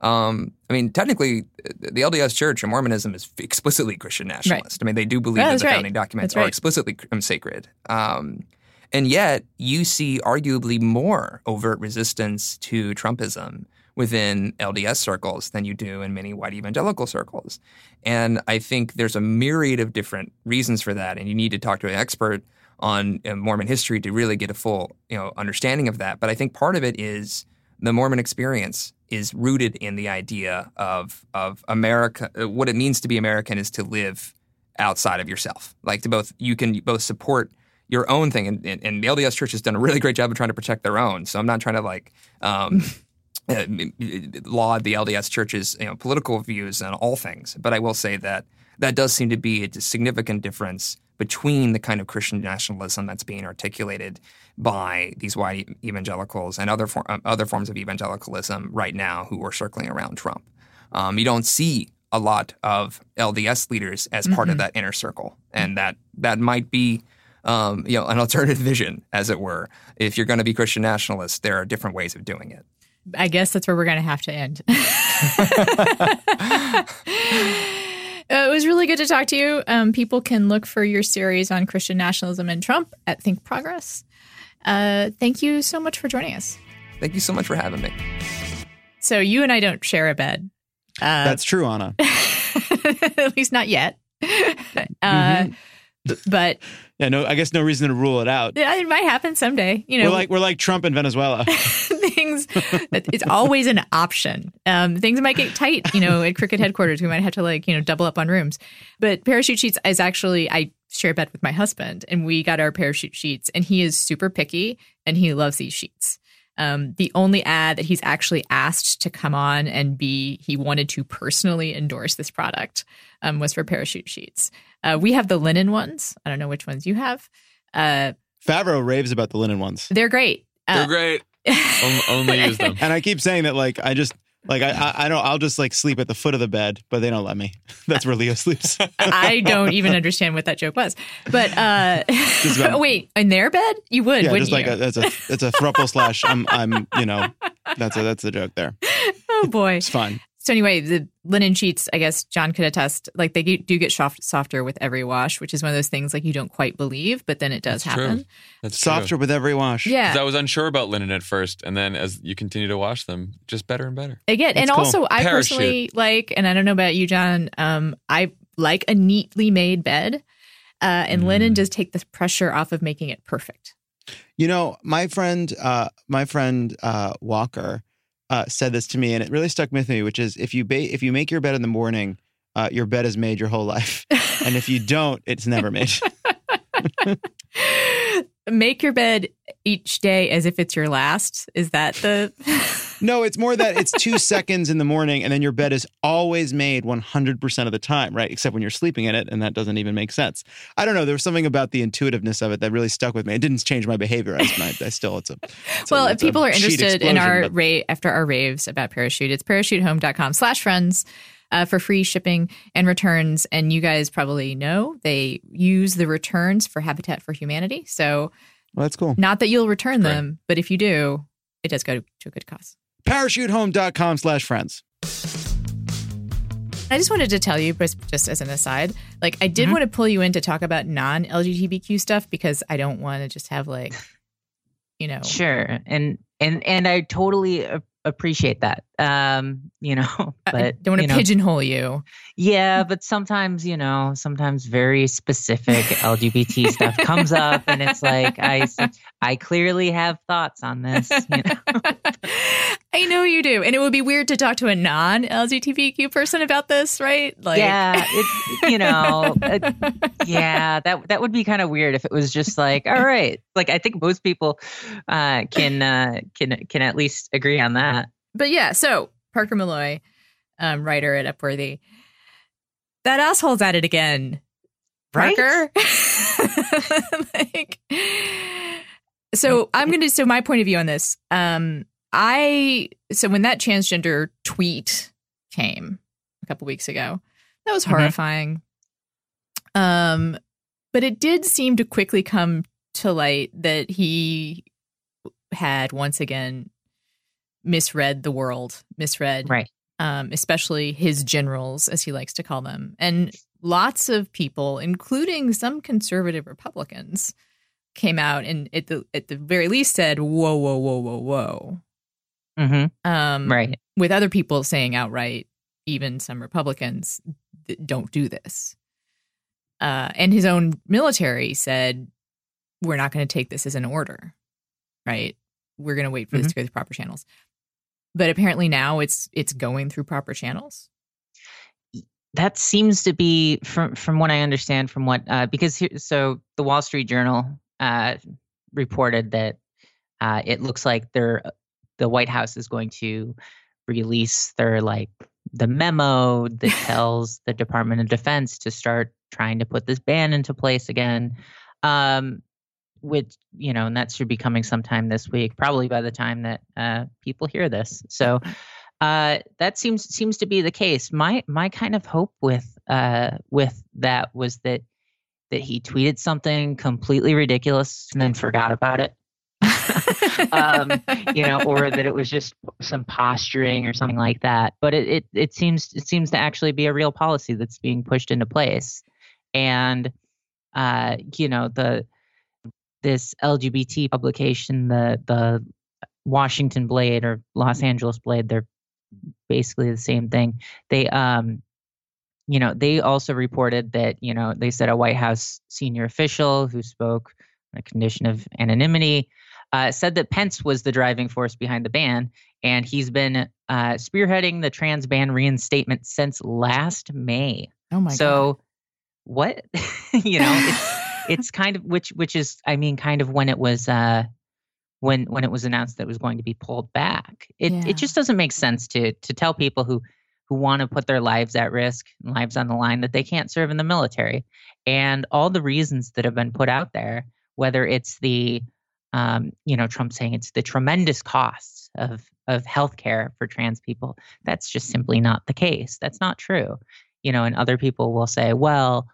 Um, I mean, technically, the LDS Church and Mormonism is explicitly Christian nationalist. I mean, they do believe Yeah, that the right. founding documents right. are explicitly um, sacred. Um, and yet, you see arguably more overt resistance to Trumpism within LDS circles than you do in many white evangelical circles. And I think there's a myriad of different reasons for that. And you need to talk to an expert on uh, Mormon history to really get a full you know, understanding of that. But I think part of it is the Mormon experience is rooted in the idea of, of America. uh, What it means to be American is to live outside of yourself. Like to both, you can both support your own thing. And, and, and the LDS Church has done a really great job of trying to protect their own. So I'm not trying to like, um, uh, laud the LDS Church's you know, political views on all things, but I will say that that does seem to be a significant difference between the kind of Christian nationalism that's being articulated by these white evangelicals and other for, um, other forms of evangelicalism right now who are circling around Trump. Um, you don't see a lot of LDS leaders as part of that inner circle, and that that might be. Um, you know, an alternative vision, as it were. If you're going to be Christian nationalist, there are different ways of doing it. I guess that's where we're going to have to end. Uh, it was really good to talk to you. Um, people can look for your series on Christian nationalism and Trump at Think Progress. Uh, thank you so much for joining us. Thank you so much for having me. So you and I don't share a bed, uh, That's true, Ana. at least not yet. uh, Mhm. But Yeah, no, I guess no reason to rule it out. yeah, it might happen someday. You know, We're like we're like Trump in Venezuela. things. It's always an option. Um, things might get tight, you know, at Crooked headquarters. We might have to like, you know, double up on rooms. But parachute sheets is actually I share a bed with my husband, and we got our parachute sheets, and he is super picky, and he loves these sheets. Um, the only ad that he's actually asked to come on and be, he wanted to personally endorse this product, um, was for parachute sheets. Uh, we have the linen ones. I don't know which ones you have. Uh, Favreau raves about the linen ones, they're great. They're Uh, great. Only use them. and I keep saying that like I just like I I, I don't I'll just like sleep at the foot of the bed, but they don't let me. That's where Leo sleeps. I don't even understand what that joke was. But uh about- wait, in their bed? You would, yeah, wouldn't just like you? a, that's a that's a thruple slash. I'm I'm you know that's a that's the joke there. oh boy. It's fun. So anyway, the linen sheets, I guess John could attest, like they do get soft, softer with every wash, which is one of those things like you don't quite believe, but then it does That's true. happen. That's Softer True. with every wash. Yeah. I was unsure about linen at first, and then as you continue to wash them, just better and better. Again, and That's cool. also I Parachute. personally like, and I don't know about you, John, um, I like a neatly made bed. Uh, and linen Mm. does take the pressure off of making it perfect. You know, my friend, uh, my friend uh, Walker uh, said this to me, and it really stuck with me. Which is, if you ba- if you make your bed in the morning, uh, your bed is made your whole life, and if you don't, it's never made. Make your bed each day as if it's your last. Is that the no, it's more that it's two seconds in the morning, and then your bed is always made one hundred percent of the time, right? Except when you're sleeping in it, and that doesn't even make sense. I don't know. There was something about the intuitiveness of it that really stuck with me. It didn't change my behavior. I, I, I still, it's a. it's a- well, if a people are interested in our but- after our raves about parachute, it's parachutehome.com slash friends uh, for free shipping and returns. And you guys probably know they use the returns for Habitat for Humanity. So well, that's cool. not that you'll return Right. them, but if you do, it does go to a good cause. Parachutehome.com slash friends. I just wanted to tell you, just just as an aside, like I Mm-hmm. did want to pull you in to talk about non LGBTQ stuff because I don't want to just have like, you know, Sure, and and and I totally appreciate that. Um, you know, but I don't want you to know, pigeonhole you. Yeah, but sometimes you know, sometimes very specific LGBT stuff comes up, and it's like I s- I clearly have thoughts on this. You know? I know you do. And it would be weird to talk to a non LGBTQ person about this, right? Like yeah, it, you know, it- yeah, that that would be kind of weird if it was just like, all right, like I think most people uh, can uh, can can at least agree on that. But yeah, so Parker Molloy, um, writer at Upworthy. That asshole's at it again. Right? Parker. like so I'm gonna so my point of view on this. Um I so when that transgender tweet came a couple weeks ago, that was Mhm. horrifying. Um but it did seem to quickly come to light that he had once again misread the world, misread Right. um, especially his generals, as he likes to call them. And lots of people, including some conservative Republicans, came out and at the at the very least said, "Whoa, whoa, whoa, whoa, whoa." Mm-hmm. Um, Right. With other people saying outright, even some Republicans, don't do this. Uh, and his own military said, "We're not going to take this as an order, right? We're going to wait for this to go through proper channels." But apparently now it's it's going through proper channels. that seems to be from from what I understand from what uh, because here, so the Wall Street Journal uh, reported that uh, it looks like they're the White House is going to release their like the memo that tells the Department of Defense to start trying to put this ban into place again. Um, which you know, and that should be coming sometime this week, probably by the time that uh, people hear this. So uh, that seems seems to be the case. My my kind of hope with uh, with that was that that he tweeted something completely ridiculous and then forgot about it. um, you know, or that it was just some posturing or something like that. But it, it it seems it seems to actually be a real policy that's being pushed into place, and uh, you know the this LGBT publication, the the Washington Blade or Los Angeles Blade, they're basically the same thing. They um you know, they also reported that, you know, they said a White House senior official who spoke on a condition of anonymity uh, said that Pence was the driving force behind the ban, and he's been uh, spearheading the trans ban reinstatement since last May. Oh my so, what you know, it's it's kind of which which is I mean, kind of when it was uh, when when it was announced that it was going to be pulled back. It Yeah. it just doesn't make sense to to tell people who who want to put their lives at risk, and lives on the line, that they can't serve in the military. And all the reasons that have been put out there, whether it's the um, you know, Trump saying it's the tremendous costs of of healthcare for trans people. That's just simply not the case. That's not true. You know, and other people will say, well,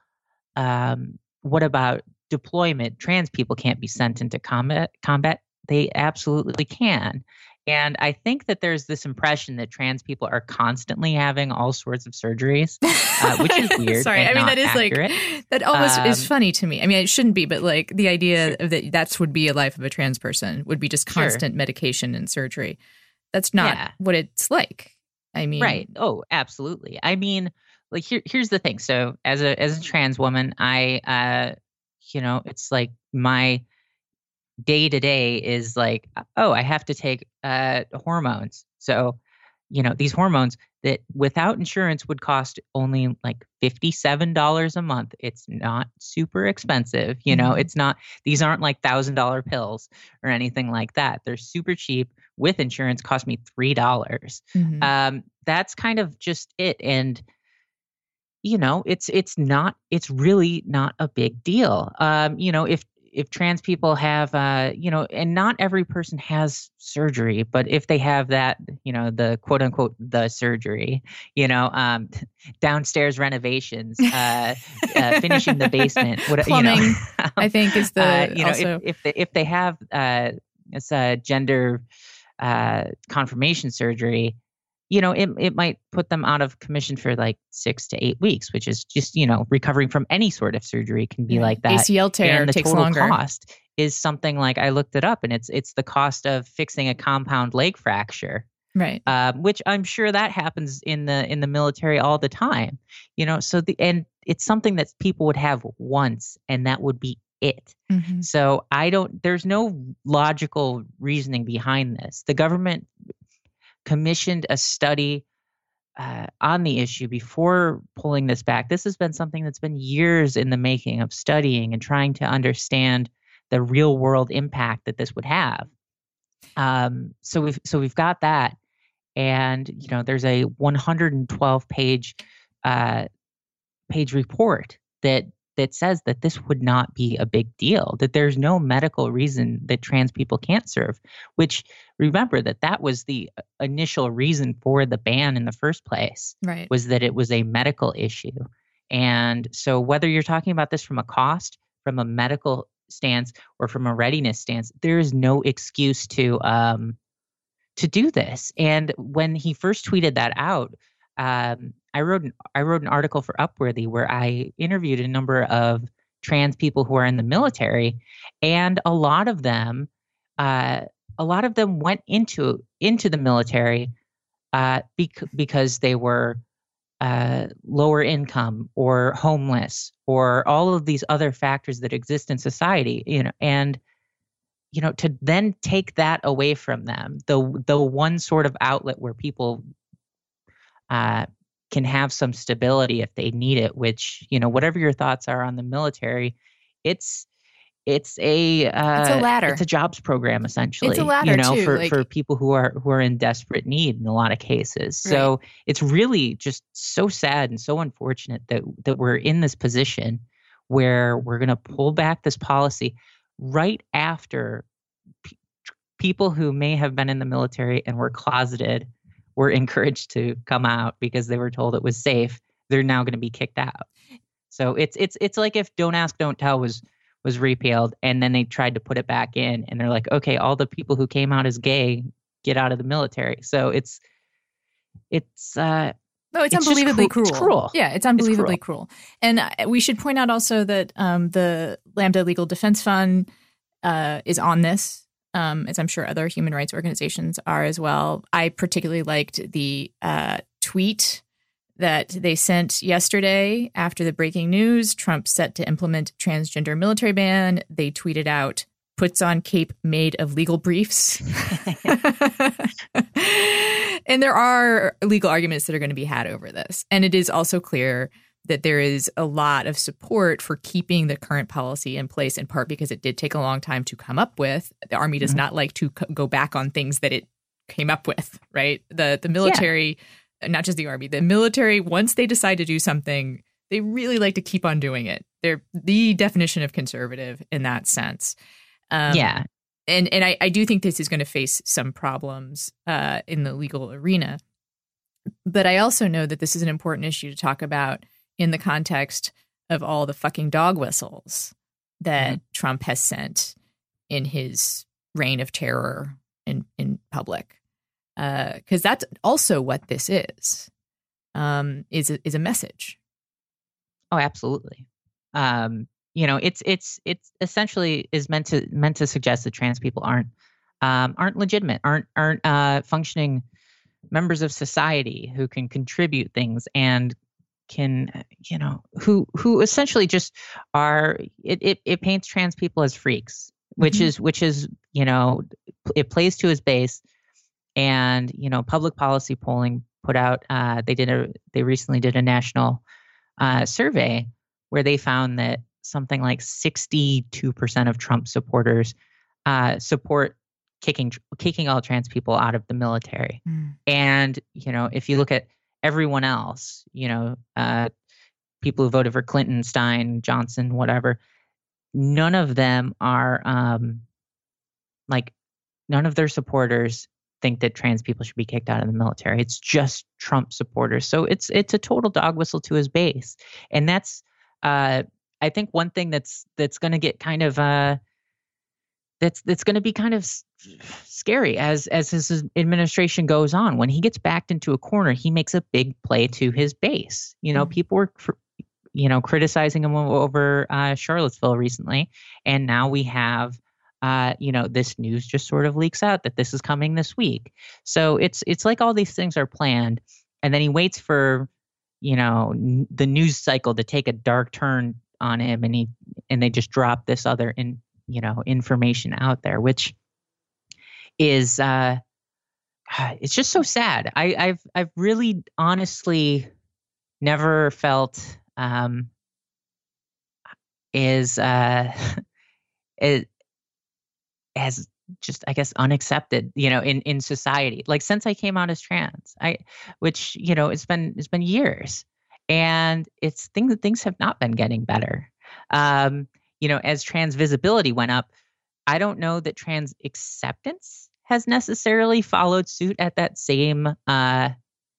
um, what about deployment? Trans people can't be sent into combat. Combat, they absolutely can. And I think that there's this impression that trans people are constantly having all sorts of surgeries, uh, which is weird. Sorry, I mean that is accurate. like that almost is Um, funny to me. I mean, it shouldn't be, but like the idea of that that's would be a life of a trans person would be just Sure. constant medication and surgery. That's not Yeah. what it's like. I mean, Right. Oh, absolutely. I mean, like here here's the thing. So as a as a trans woman, I uh you know, it's like my day to day is like, oh, I have to take uh hormones. So, you know, these hormones that without insurance would cost only like $57 a month. It's not super expensive, you know. Mhm. It's not these aren't like $1000 pills or anything like that. They're super cheap with insurance cost me $3 Mhm. um, that's kind of just it and you know it's it's not it's really not a big deal um, you know if if trans people have uh, you know and not every person has surgery but if they have that you know the quote unquote the surgery you know um, downstairs renovations uh, uh, finishing the basement what you know Plumbing, I think is the uh, you know also if, if they if they have uh it's a gender uh confirmation surgery you know it, it might put them out of commission for like six to eight weeks which is just you know recovering from any sort of surgery can be like that ACL tear and the takes total longer. cost is something like i looked it up and it's it's the cost of fixing a compound leg fracture Right. um, which I'm sure that happens in the in the military all the time. You know, so the and it's something that people would have once, and that would be it. Mhm. So I don't. There's no logical reasoning behind this. The government commissioned a study uh, on the issue before pulling this back. This has been something that's been years in the making of studying and trying to understand the real world impact that this would have. Um, so we've so we've got that, and you know there's a 112 page uh, page report that that says that this would not be a big deal. That there's no medical reason that trans people can't serve. Which remember that that was the uh, initial reason for the ban in the first place Right. was that it was a medical issue. And so, whether you're talking about this from a cost, from a medical stance, or from a readiness stance, there is no excuse to um, to do this. And when he first tweeted that out, um, I wrote an, I wrote an article for Upworthy where I interviewed a number of trans people who are in the military, and a lot of them, uh, a lot of them went into into the military uh, bec- because they were uh, lower income or homeless or all of these other factors that exist in society, you know, and you know to then take that away from them, the the one sort of outlet where people uh, can have some stability if they need it. Which you know, whatever your thoughts are on the military, it's it's a uh, It's a ladder. It's a jobs program essentially. It's a ladder, you know, too, for like- for people who are who are in desperate need in a lot of cases. So it's really just so sad and so unfortunate that that we're in this position where we're going to pull back this policy right after pe- people who may have been in the military and were closeted were encouraged to come out because they were told it was safe. They're now going to be kicked out. So it's it's it's like if don't ask don't tell was was repealed and then they tried to put it back in and they're like okay all the people who came out as gay get out of the military. So it's it's uh No, it's, It's unbelievably cru- cruel. it's cruel. Yeah, it's unbelievably cruel. And uh, we should point out also that um, the Lambda Legal Defense Fund uh, is on this, um, as I'm sure other human rights organizations are as well. I particularly liked the uh, tweet that they sent yesterday after the breaking news Trump set to implement transgender military ban. They tweeted out, puts on cape made of legal briefs. and there are legal arguments that are going to be had over this. And it is also clear that there is a lot of support for keeping the current policy in place, in part because it did take a long time to come up with. The Army does Mhm. not like to co- go back on things that it came up with, right? The the military, not just the Army, the military, once they decide to do something, they really like to keep on doing it. They're the definition of conservative in that sense. Um, yeah. and and I, I do think this is going to face some problems uh, in the legal arena. But I also know that this is an important issue to talk about in the context of all the fucking dog whistles that Trump has sent in his reign of terror in in public, because that's also what this is. Um, is a, is a message. Oh, absolutely. Um, you know, it's it's it's essentially is meant to meant to suggest that trans people aren't um, aren't legitimate, aren't aren't uh, functioning members of society who can contribute things and can you know who who essentially just are it it, it paints trans people as freaks which Mhm. is which is you know it plays to his base and you know public policy polling put out uh, they did a they recently did a national uh, survey where they found that something like 62% of Trump supporters uh, support kicking kicking all trans people out of the military. And you know, if you look at everyone else, you know, uh, people who voted for Clinton, Stein, Johnson, whatever, none of them are um, like none of their supporters think that trans people should be kicked out of the military. It's just Trump supporters. So it's it's a total dog whistle to his base, and that's uh, I think one thing that's that's going to get kind of uh, that's that's going to be kind of scary as as his administration goes on. When he gets backed into a corner, he makes a big play to his base. You know, Mhm. people were. You know, criticizing him over uh, Charlottesville recently, and now we have uh, you know, this news just sort of leaks out that this is coming this week. So it's it's like all these things are planned, and then he waits for, you know, n- the news cycle to take a dark turn on him, and he and they just drop this other in you know information out there, which is uh, it's just so sad. I, I've I've really honestly never felt um, is uh, it as just I guess unaccepted, you know, in in society. Like since I came out as trans, I which you know it's been it's been years, and it's things that things have not been getting better. Um, you know, as trans visibility went up, I don't know that trans acceptance has necessarily followed suit at that same uh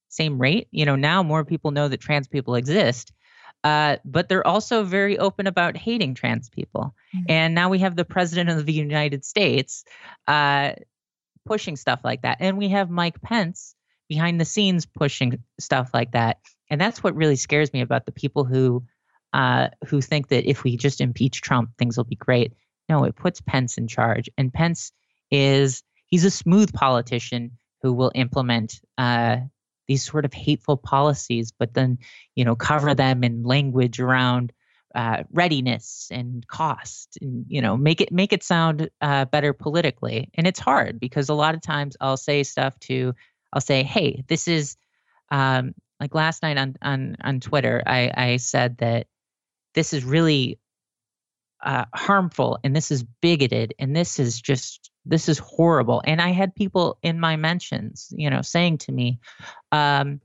same rate. You know, now more people know that trans people exist. Uh, but they're also very open about hating trans people. Mhm. And now we have the president of the United States uh, pushing stuff like that. And we have Mike Pence behind the scenes pushing stuff like that. And that's what really scares me about the people who uh, who think that if we just impeach Trump, things will be great. No, it puts Pence in charge, and Pence is he's a smooth politician who will implement uh, these sort of hateful policies, but then you know cover them in language around uh, readiness and cost, and you know make it make it sound uh, better politically. And it's hard because a lot of times I'll say stuff to I'll say, hey, this is um, like last night on on on Twitter, I, I said that this is really uh, harmful and this is bigoted and this is just this is horrible. And I had people in my mentions, you know, saying to me, um,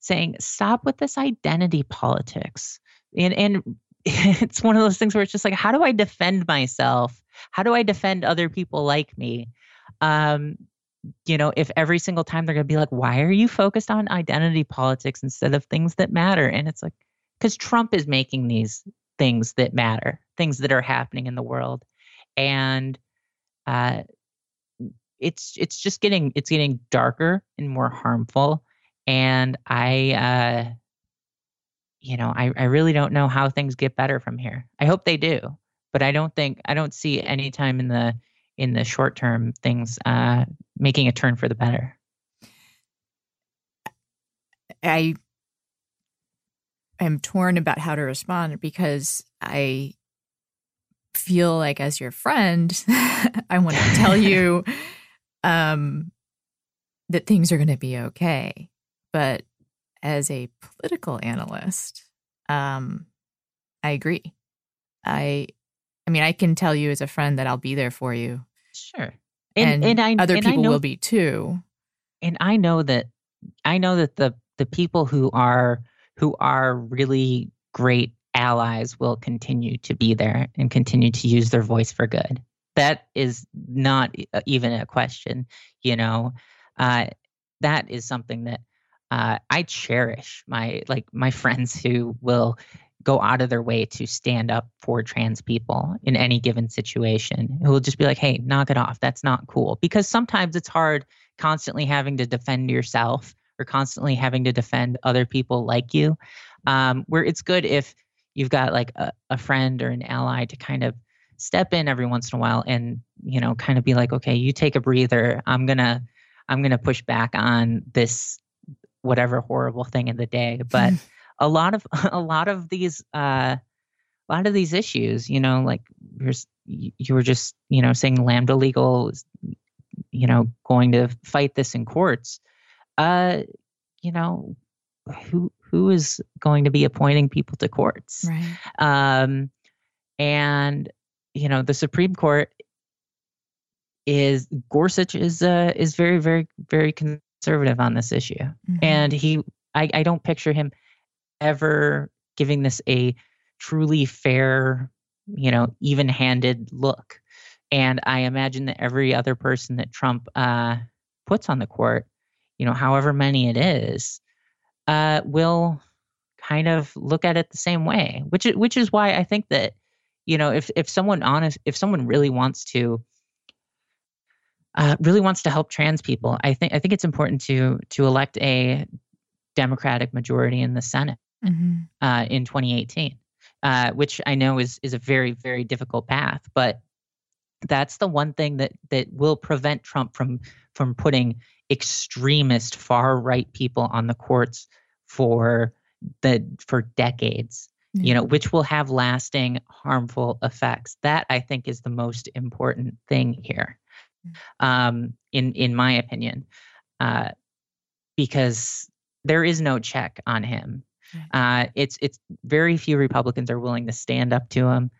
saying, stop with this identity politics. And and it's one of those things where it's just like, how do I defend myself? How do I defend other people like me? Um, you know, if every single time they're going to be like, why are you focused on identity politics instead of things that matter? And it's like, because Trump is making these things that matter, things that are happening in the world. And uh, it's it's just getting it's getting darker and more harmful. And I uh, you know, I, I really don't know how things get better from here. I hope they do, but I don't think I don't see any time in the in the short term things uh, making a turn for the better. I am torn about how to respond because I feel like as your friend, I want to tell you um, that things are going to be okay. But as a political analyst, um, I agree. I, I mean, I can tell you as a friend that I'll be there for you Sure. and, and, I, other and people know, will be too. And I know that I know that the the people who are who are really great allies will continue to be there and continue to use their voice for good. That is not even a question, you know. Uh, that is something that uh, I cherish. My like my friends who will go out of their way to stand up for trans people in any given situation who will just be like hey knock it off that's not cool because sometimes it's hard constantly having to defend yourself or constantly having to defend other people like you um, where it's good if you've got like a, a friend or an ally to kind of step in every once in a while and you know kind of be like okay you take a breather i'm gonna i'm gonna push back on this whatever horrible thing in the day but a lot of a lot of these uh, a lot of these issues, you know, like you're, you were just you know saying lambda legal, you know, going to fight this in courts. Uh, you know, who who is going to be appointing people to courts? Right. Um, and you know, the Supreme Court is Gorsuch is uh, is very very very conservative on this issue, mm-hmm. and he I, I don't picture him ever giving this a truly fair, you know, even handed look. And I imagine that every other person that Trump uh, puts on the court, you know, however many it is, uh, will kind of look at it the same way. Which is, which is why I think that, you know, if if someone honest, if someone really wants to, uh, really wants to help trans people, I think I think it's important to to elect a Democratic majority in the Senate mm-hmm. uh, in 2018, uh, which I know is is a very very difficult path, but that's the one thing that that will prevent Trump from from putting extremist far right people on the courts for the for decades mm-hmm. you know which will have lasting harmful effects that i think is the most important thing here mm-hmm. um in in my opinion uh because there is no check on him uh, it's it's very few Republicans are willing to stand up to him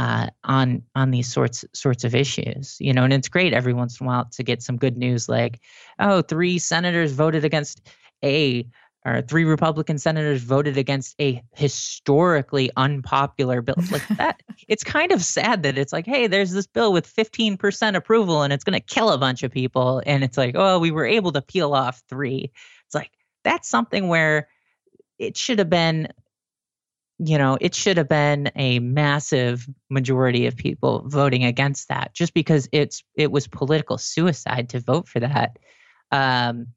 uh, on on these sorts sorts of issues. You know, and it's great every once in a while to get some good news like, oh, three senators voted against a or three Republican senators voted against a historically unpopular bill. Like that, it's kind of sad that it's like, hey, there's this bill with 15% approval and it's going to kill a bunch of people. And it's like, oh, we were able to peel off three. It's like, that's something where it should have been you know, it should have been a massive majority of people voting against that just because it's it was political suicide to vote for that. Um,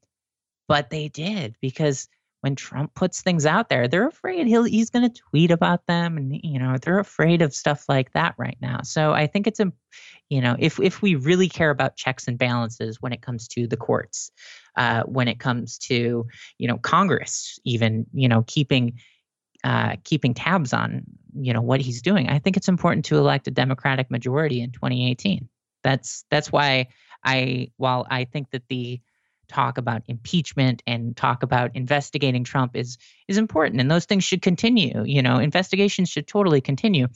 but they did because when Trump puts things out there, they're afraid he'll he's going to tweet about them, and you know they're afraid of stuff like that right now. So I think it's a, you know, if if we really care about checks and balances when it comes to the courts, uh, when it comes to you know Congress, even you know keeping uh, keeping tabs on you know what he's doing, I think it's important to elect a Democratic majority in 2018. That's that's why I while I think that the talk about impeachment and talk about investigating Trump is is important and those things should continue. You know, investigations should totally continue.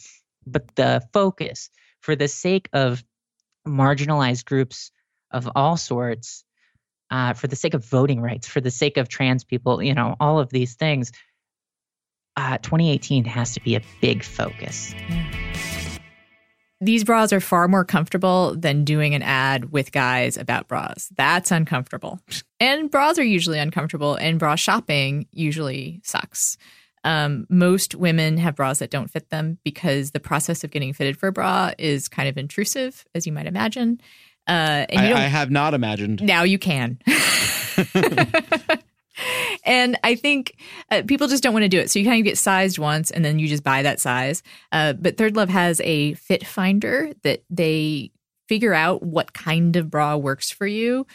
But the focus for the sake of marginalized groups of all sorts, uh, for the sake of voting rights, for the sake of trans people, you know, all of these things, uh, 2018 has to be a big focus. These bras are far more comfortable than doing an ad with guys about bras. That's uncomfortable. And bras are usually uncomfortable, and bra shopping usually sucks. Um, most women have bras that don't fit them because the process of getting fitted for a bra is kind of intrusive, as you might imagine. Uh, and I, I have not imagined. Now you can. and I think uh, people just don't want to do it. So you kind of get sized once and then you just buy that size. Uh, but ThirdLove has a fit finder that they figure out what kind of bra works for you.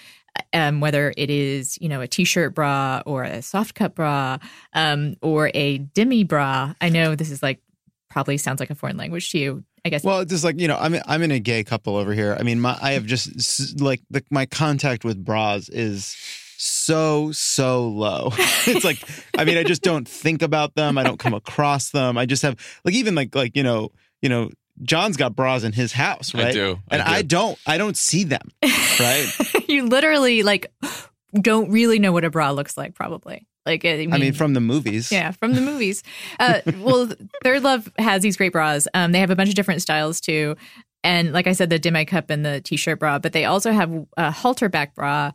Um, whether it is you know a t-shirt bra or a soft cut bra um, or a demi bra. I know this is like probably sounds like a foreign language to you. I guess. Well, it's just like you know, I'm I'm in a gay couple over here. I mean, my I have just like the, my contact with bras is so so low. it's like I mean I just don't think about them. I don't come across them. I just have like even like like you know you know John's got bras in his house, right? I do. I and do. I don't. I don't see them, right? you literally like don't really know what a bra looks like, probably. Like I mean, I mean from the movies. Yeah, from the movies. Uh, well, ThirdLove has these great bras. Um, they have a bunch of different styles too. And like I said, the demi cup and the t-shirt bra, but they also have a halter back bra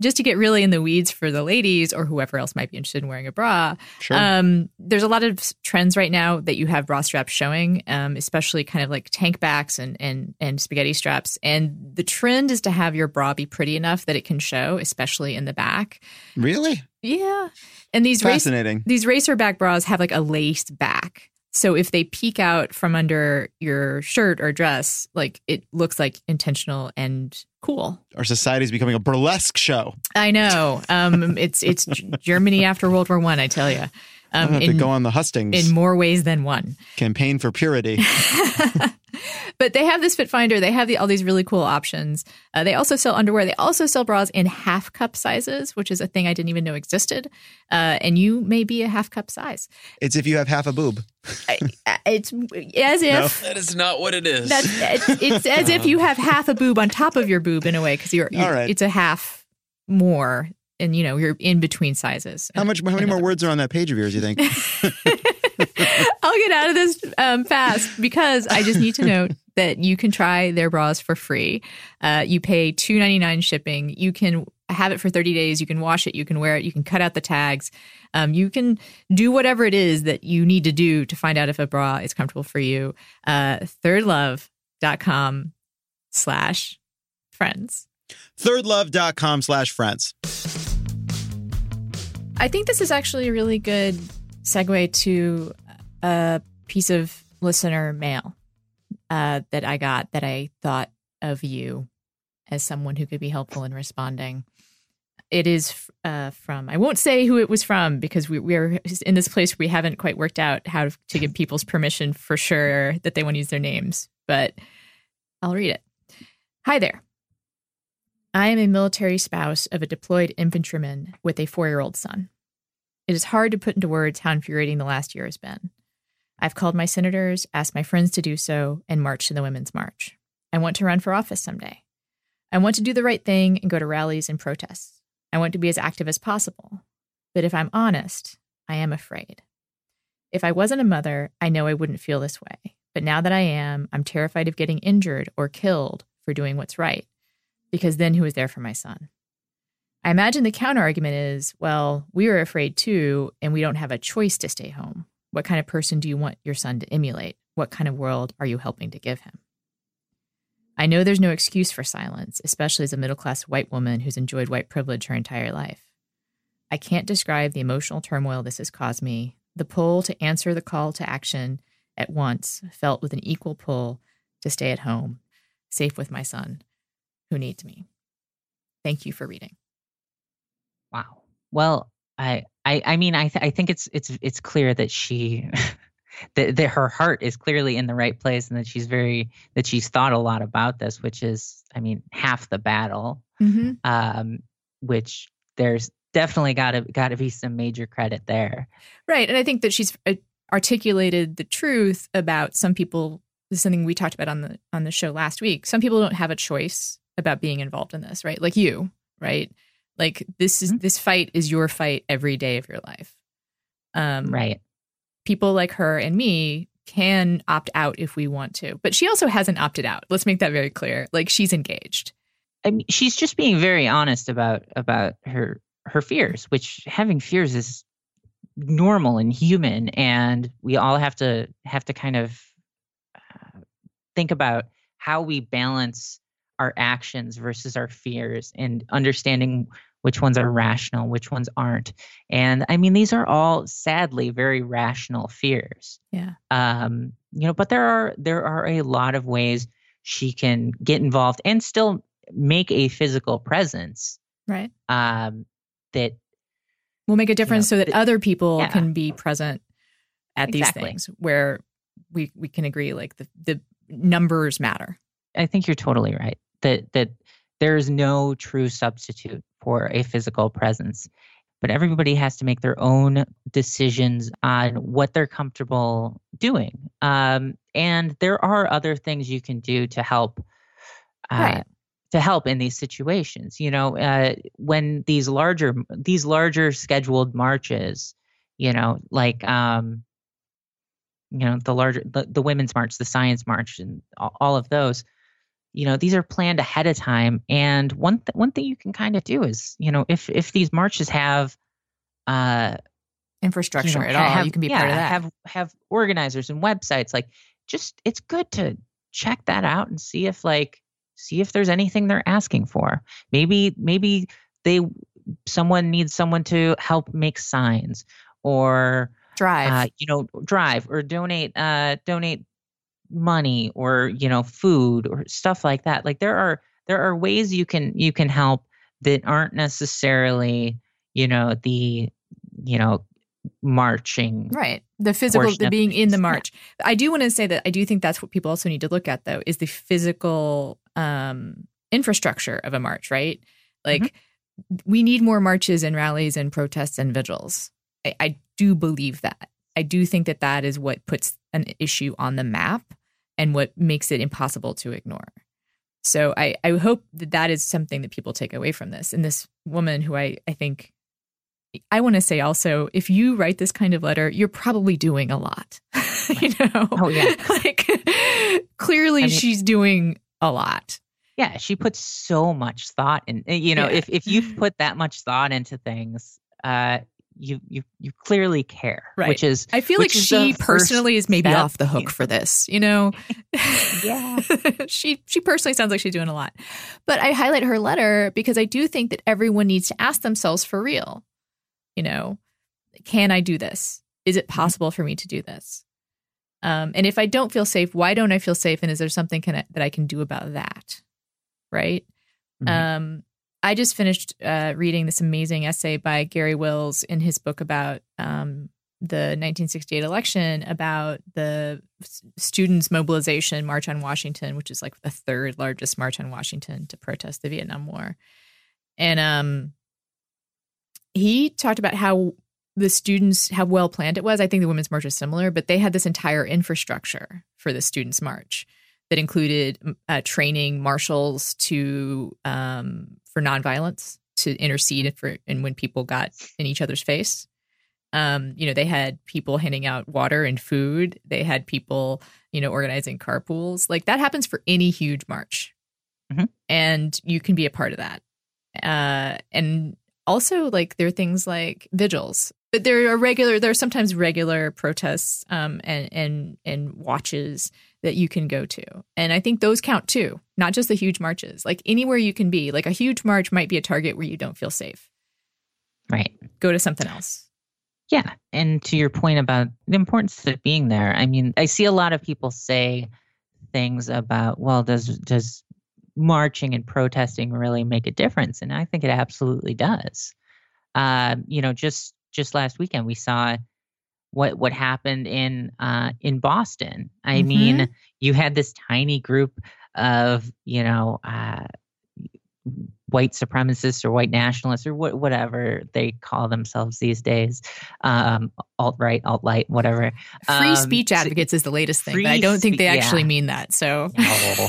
just to get really in the weeds for the ladies or whoever else might be interested in wearing a bra, sure. um, there's a lot of trends right now that you have bra straps showing, um, especially kind of like tank backs and, and and spaghetti straps. And the trend is to have your bra be pretty enough that it can show, especially in the back. Really? Yeah. And these fascinating. Race, these racer back bras have like a laced back. So if they peek out from under your shirt or dress, like it looks like intentional and cool. Our society is becoming a burlesque show. I know. Um, it's it's Germany after World War One. I, I tell you. Um, have in, to go on the hustings in more ways than one. Campaign for purity. but they have this fit finder. They have the, all these really cool options. Uh, they also sell underwear. They also sell bras in half cup sizes, which is a thing I didn't even know existed. Uh, and you may be a half cup size. It's if you have half a boob. it's as if no. that is not what it is. That's, it's as if you have half a boob on top of your boob in a way because you're, you're right. it's a half more and you know you're in between sizes. How much? How many more words are on that page of yours? You think? I'll get out of this um, fast because I just need to note that you can try their bras for free. Uh, you pay two ninety nine shipping. You can have it for thirty days. You can wash it. You can wear it. You can cut out the tags. Um, you can do whatever it is that you need to do to find out if a bra is comfortable for you. Uh, thirdlove.com slash friends. Thirdlove.com slash friends. I think this is actually a really good segue to a piece of listener mail uh, that I got that I thought of you as someone who could be helpful in responding. It is uh, from, I won't say who it was from because we, we're in this place where we haven't quite worked out how to give people's permission for sure that they want to use their names, but I'll read it. Hi there. I am a military spouse of a deployed infantryman with a four year old son. It is hard to put into words how infuriating the last year has been. I've called my senators, asked my friends to do so, and marched to the Women's March. I want to run for office someday. I want to do the right thing and go to rallies and protests. I want to be as active as possible. But if I'm honest, I am afraid. If I wasn't a mother, I know I wouldn't feel this way. But now that I am, I'm terrified of getting injured or killed for doing what's right because then who is there for my son? I imagine the counter argument is, well, we are afraid too, and we don't have a choice to stay home. What kind of person do you want your son to emulate? What kind of world are you helping to give him? I know there's no excuse for silence, especially as a middle class white woman who's enjoyed white privilege her entire life. I can't describe the emotional turmoil this has caused me. The pull to answer the call to action at once felt with an equal pull to stay at home, safe with my son, who needs me. Thank you for reading. Wow. Well, I I I mean I th- I think it's it's it's clear that she that, that her heart is clearly in the right place and that she's very that she's thought a lot about this, which is I mean half the battle. Mm-hmm. Um, which there's definitely got to got to be some major credit there. Right, and I think that she's uh, articulated the truth about some people. This is something we talked about on the on the show last week. Some people don't have a choice about being involved in this, right? Like you, right? Like this is Mhm. this fight is your fight every day of your life. Um, Right. People like her and me can opt out if we want to, but she also hasn't opted out. Let's make that very clear. Like she's engaged. I mean, she's just being very honest about about her her fears, which having fears is normal and human, and we all have to have to kind of uh, think about how we balance our actions versus our fears, and understanding which ones are rational, which ones aren't. And I mean, these are all sadly very rational fears Yeah. um, you know but there are there are a lot of ways she can get involved and still make a physical presence Right. um, that We'll make a difference so that th- other people yeah. can be present at these Exactly. things where we we can agree like the the numbers matter. i think you're totally right that that there is no true substitute for a physical presence. But everybody has to make their own decisions on what they're comfortable doing. Um, and there are other things you can do to help uh, Right. to help in these situations. You know uh, when these larger these larger scheduled marches you know like um you know the larger the, the women's march the science march and all, all of those you know these are planned ahead of time and one th- one thing you can kind of do is you know if if these marches have uh Infrastructure you know, at ha- all, have- you can be yeah, part of that. have have organizers and websites like just it's good to check that out and see if like see if there's anything they're asking for maybe maybe they someone needs someone to help make signs or Drive. uh, you know, drive or donate, uh, donate money or you know, food or stuff like that. Like there are there are ways you can you can help that aren't necessarily you know the you know marching. Right. The physical, the being in the things, yeah. march. I do want to say that I do think that's what people also need to look at, though, is the physical um, infrastructure of a march, right? Like, Mm-hmm. we need more marches and rallies and protests and vigils. I, I do believe that. I do think that that is what puts an issue on the map and what makes it impossible to ignore. So I, I hope that that is something that people take away from this. And this woman who I, I think I want to say also, if you write this kind of letter, you're probably doing a lot. you know? Oh, yeah. like clearly I mean- she's doing a lot. Yeah, she puts so much thought in. You know, Yeah. if if you've put that much thought into things, uh, you you you clearly care, Right. which is I feel like she personally is maybe off the hook for this, you know? Yeah. she she personally sounds like she's doing a lot. But I highlight her letter because I do think that everyone needs to ask themselves for real. You know, can I do this? Is it possible for me to do this? Um, and if I don't feel safe, why don't I feel safe? And is there something can I, that I can do about that? Right. Mhm. Um, I just finished uh, reading this amazing essay by Garry Wills in his book about um, the 1968 election about the students' mobilization March on Washington, which is like the third largest march on Washington to protest the Vietnam War. And um, he talked about how the students, how well planned it was. I think the Women's March is similar, but they had this entire infrastructure for the Students' March that included uh, training marshals to um, for nonviolence to intercede for and when people got in each other's face. Um, you know, they had people handing out water and food. They had people, you know, organizing carpools. Like that happens for any huge march, Mhm. and you can be a part of that. Uh, and also, like there are things like vigils. but there are regular there are sometimes regular protests um, and and and watches that you can go to. And i think those count too not just the huge marches. Like anywhere you can be like a huge march might be a target where you don't feel safe. Right. Go to something else. Yeah and to your point about the importance of being there i mean i see a lot of people say things about well does does marching and protesting really make a difference? And i think it absolutely does. Uh, you know just just last weekend we saw what what happened in uh, in Boston. I Mhm. mean, you had this tiny group of you know uh, white supremacists or white nationalists or wha- whatever they call themselves these days, um, alt right, alt light, whatever. free Um, speech so- advocates is the latest thing but i don't think they actually yeah. mean that so No.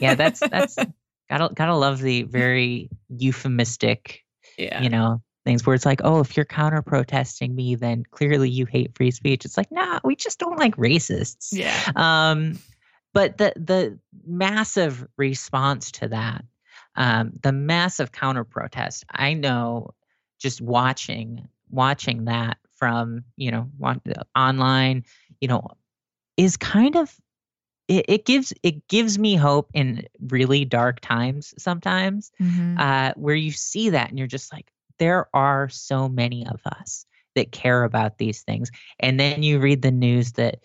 yeah, that's that's gotta gotta love the very euphemistic yeah you know things where it's like oh if you're counter protesting me then clearly you hate free speech. It's like nah we just don't like racists. Yeah. Um but the the massive response to that um the massive counter protest i know just watching watching that from you know online you know is kind of it, it gives it gives me hope in really dark times sometimes Mhm. uh, where you see that and you're just like, there are so many of us that care about these things. And then you read the news that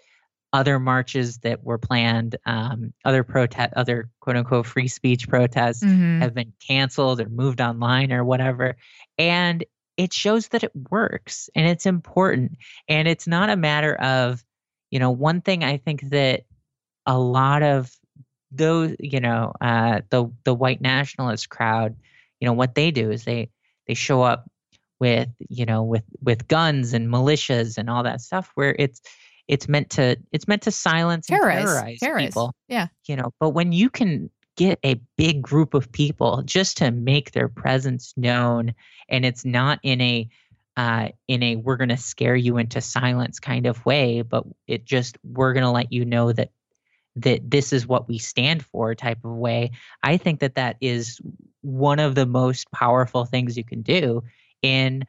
other marches that were planned, um, other protest, other quote unquote free speech protests Mhm. have been canceled or moved online or whatever. And it shows that it works and it's important. And it's not a matter of, you know, one thing I think that a lot of those, you know, uh, the the white nationalist crowd, you know, what they do is they they show up with, you know, with with guns and militias and all that stuff where it's it's meant to it's meant to silence and Terrorize. terrorize Terrorize. people Yeah. you know but when you can get a big group of people just to make their presence known and it's not in a uh, in a we're going to scare you into silence kind of way but it just we're going to let you know that that this is what we stand for type of way i think that that is one of the most powerful things you can do in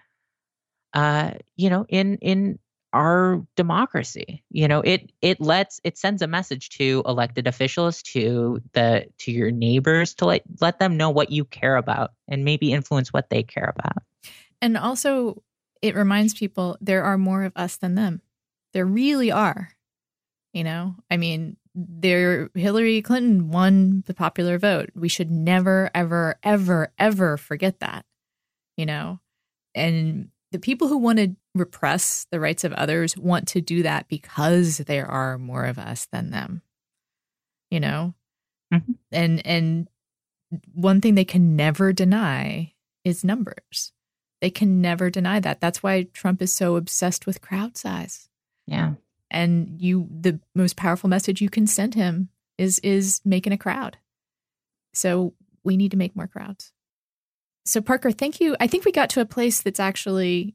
uh you know in in our democracy you know it it lets it sends a message to elected officials to the to your neighbors to let let them know what you care about and maybe influence what they care about And also, it reminds people there are more of us than them. There really are. You know, I mean, there Hillary Clinton won the popular vote. We should never, ever, ever, ever forget that. You know, and the people who want to repress the rights of others want to do that because there are more of us than them. You know, Mhm. and and one thing they can never deny is numbers. They can never deny that. That's why Trump is so obsessed with crowd size. yeah And you the most powerful message you can send him is is making a crowd. So we need to make more crowds. So Parker, thank you. I think we got to a place that's actually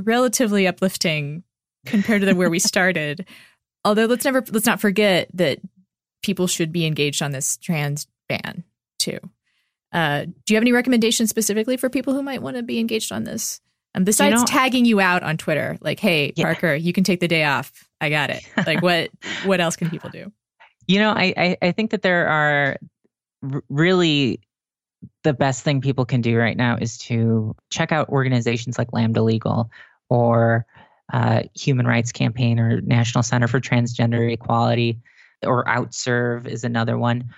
relatively uplifting compared to the, where we started. Although let's never let's not forget that people should be engaged on this trans ban too. Uh, do you have any recommendations specifically for people who might want to be engaged on this? Um, besides know- tagging you out on Twitter, like, "Hey, Yeah. Parker, you can take the day off. I got it." Like, what what else can people do? You know, I, I, I think that there are r- really the best thing people can do right now is to check out organizations like Lambda Legal or uh, Human Rights Campaign or National Center for Transgender Equality or OutServe is another one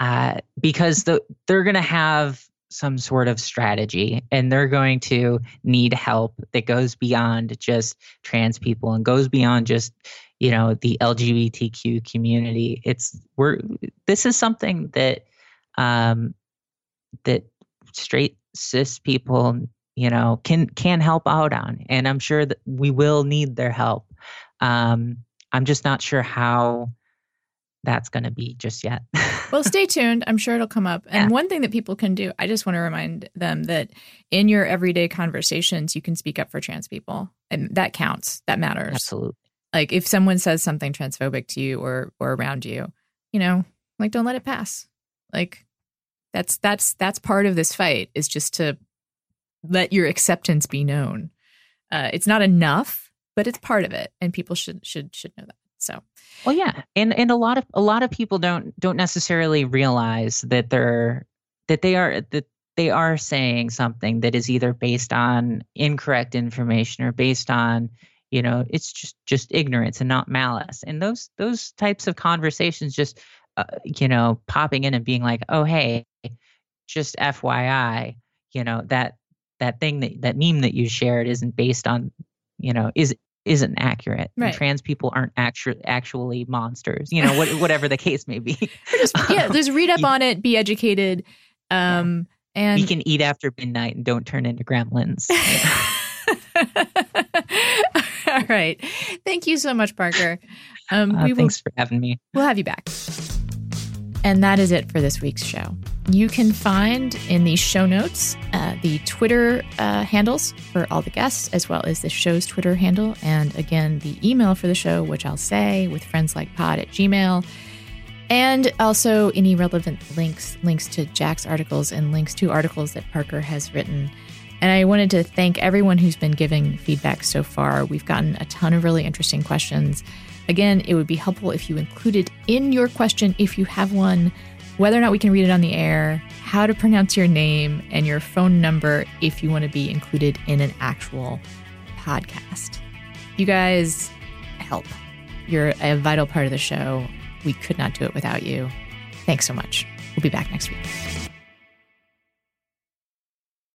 uh, because the, they're going to have some sort of strategy and they're going to need help that goes beyond just trans people and goes beyond just you know the lgbtq community. It's we're this is something that um that straight cis people you know can can help out on and i'm sure that we will need their help. Um i'm just not sure how that's going to be just yet Well, stay tuned. I'm sure it'll come up. And Yeah. one thing that people can do, I just want to remind them that in your everyday conversations, you can speak up for trans people, and that counts. That matters. absolutely Like if someone says something transphobic to you or or around you, you know, like don't let it pass. Like that's that's that's part of this fight is just to let your acceptance be known. Uh, it's not enough, but it's part of it, and people should should should know that. So, well, yeah, and and a lot of a lot of people don't don't necessarily realize that they're that they are that they are saying something that is either based on incorrect information or based on you know it's just just ignorance and not malice. And those those types of conversations just uh, you know popping in and being like oh hey just fyi you know that that thing that that meme that you shared isn't based on you know is isn't accurate. Right. trans people aren't actually actually monsters. You know, what, whatever the case may be. just, yeah, just read up on it, be educated, um, and we can eat after midnight and don't turn into gremlins. All right. Thank you so much, Parker. Um, uh, thanks will, for having me. We'll have you back. And that is it for this week's show. You can find in the show notes uh, the Twitter uh, handles for all the guests, as well as the show's Twitter handle. And again, the email for the show, which I'll say with friends like pod at Gmail. And also any relevant links, links to Jack's articles and links to articles that Parker has written. And I wanted to thank everyone who's been giving feedback so far. We've gotten a ton of really interesting questions. Again, it would be helpful if you included in your question, if you have one, whether or not we can read it on the air, how to pronounce your name, and your phone number if you want to be included in an actual podcast. You guys help. You're a vital part of the show. We could not do it without you. Thanks so much. We'll be back next week.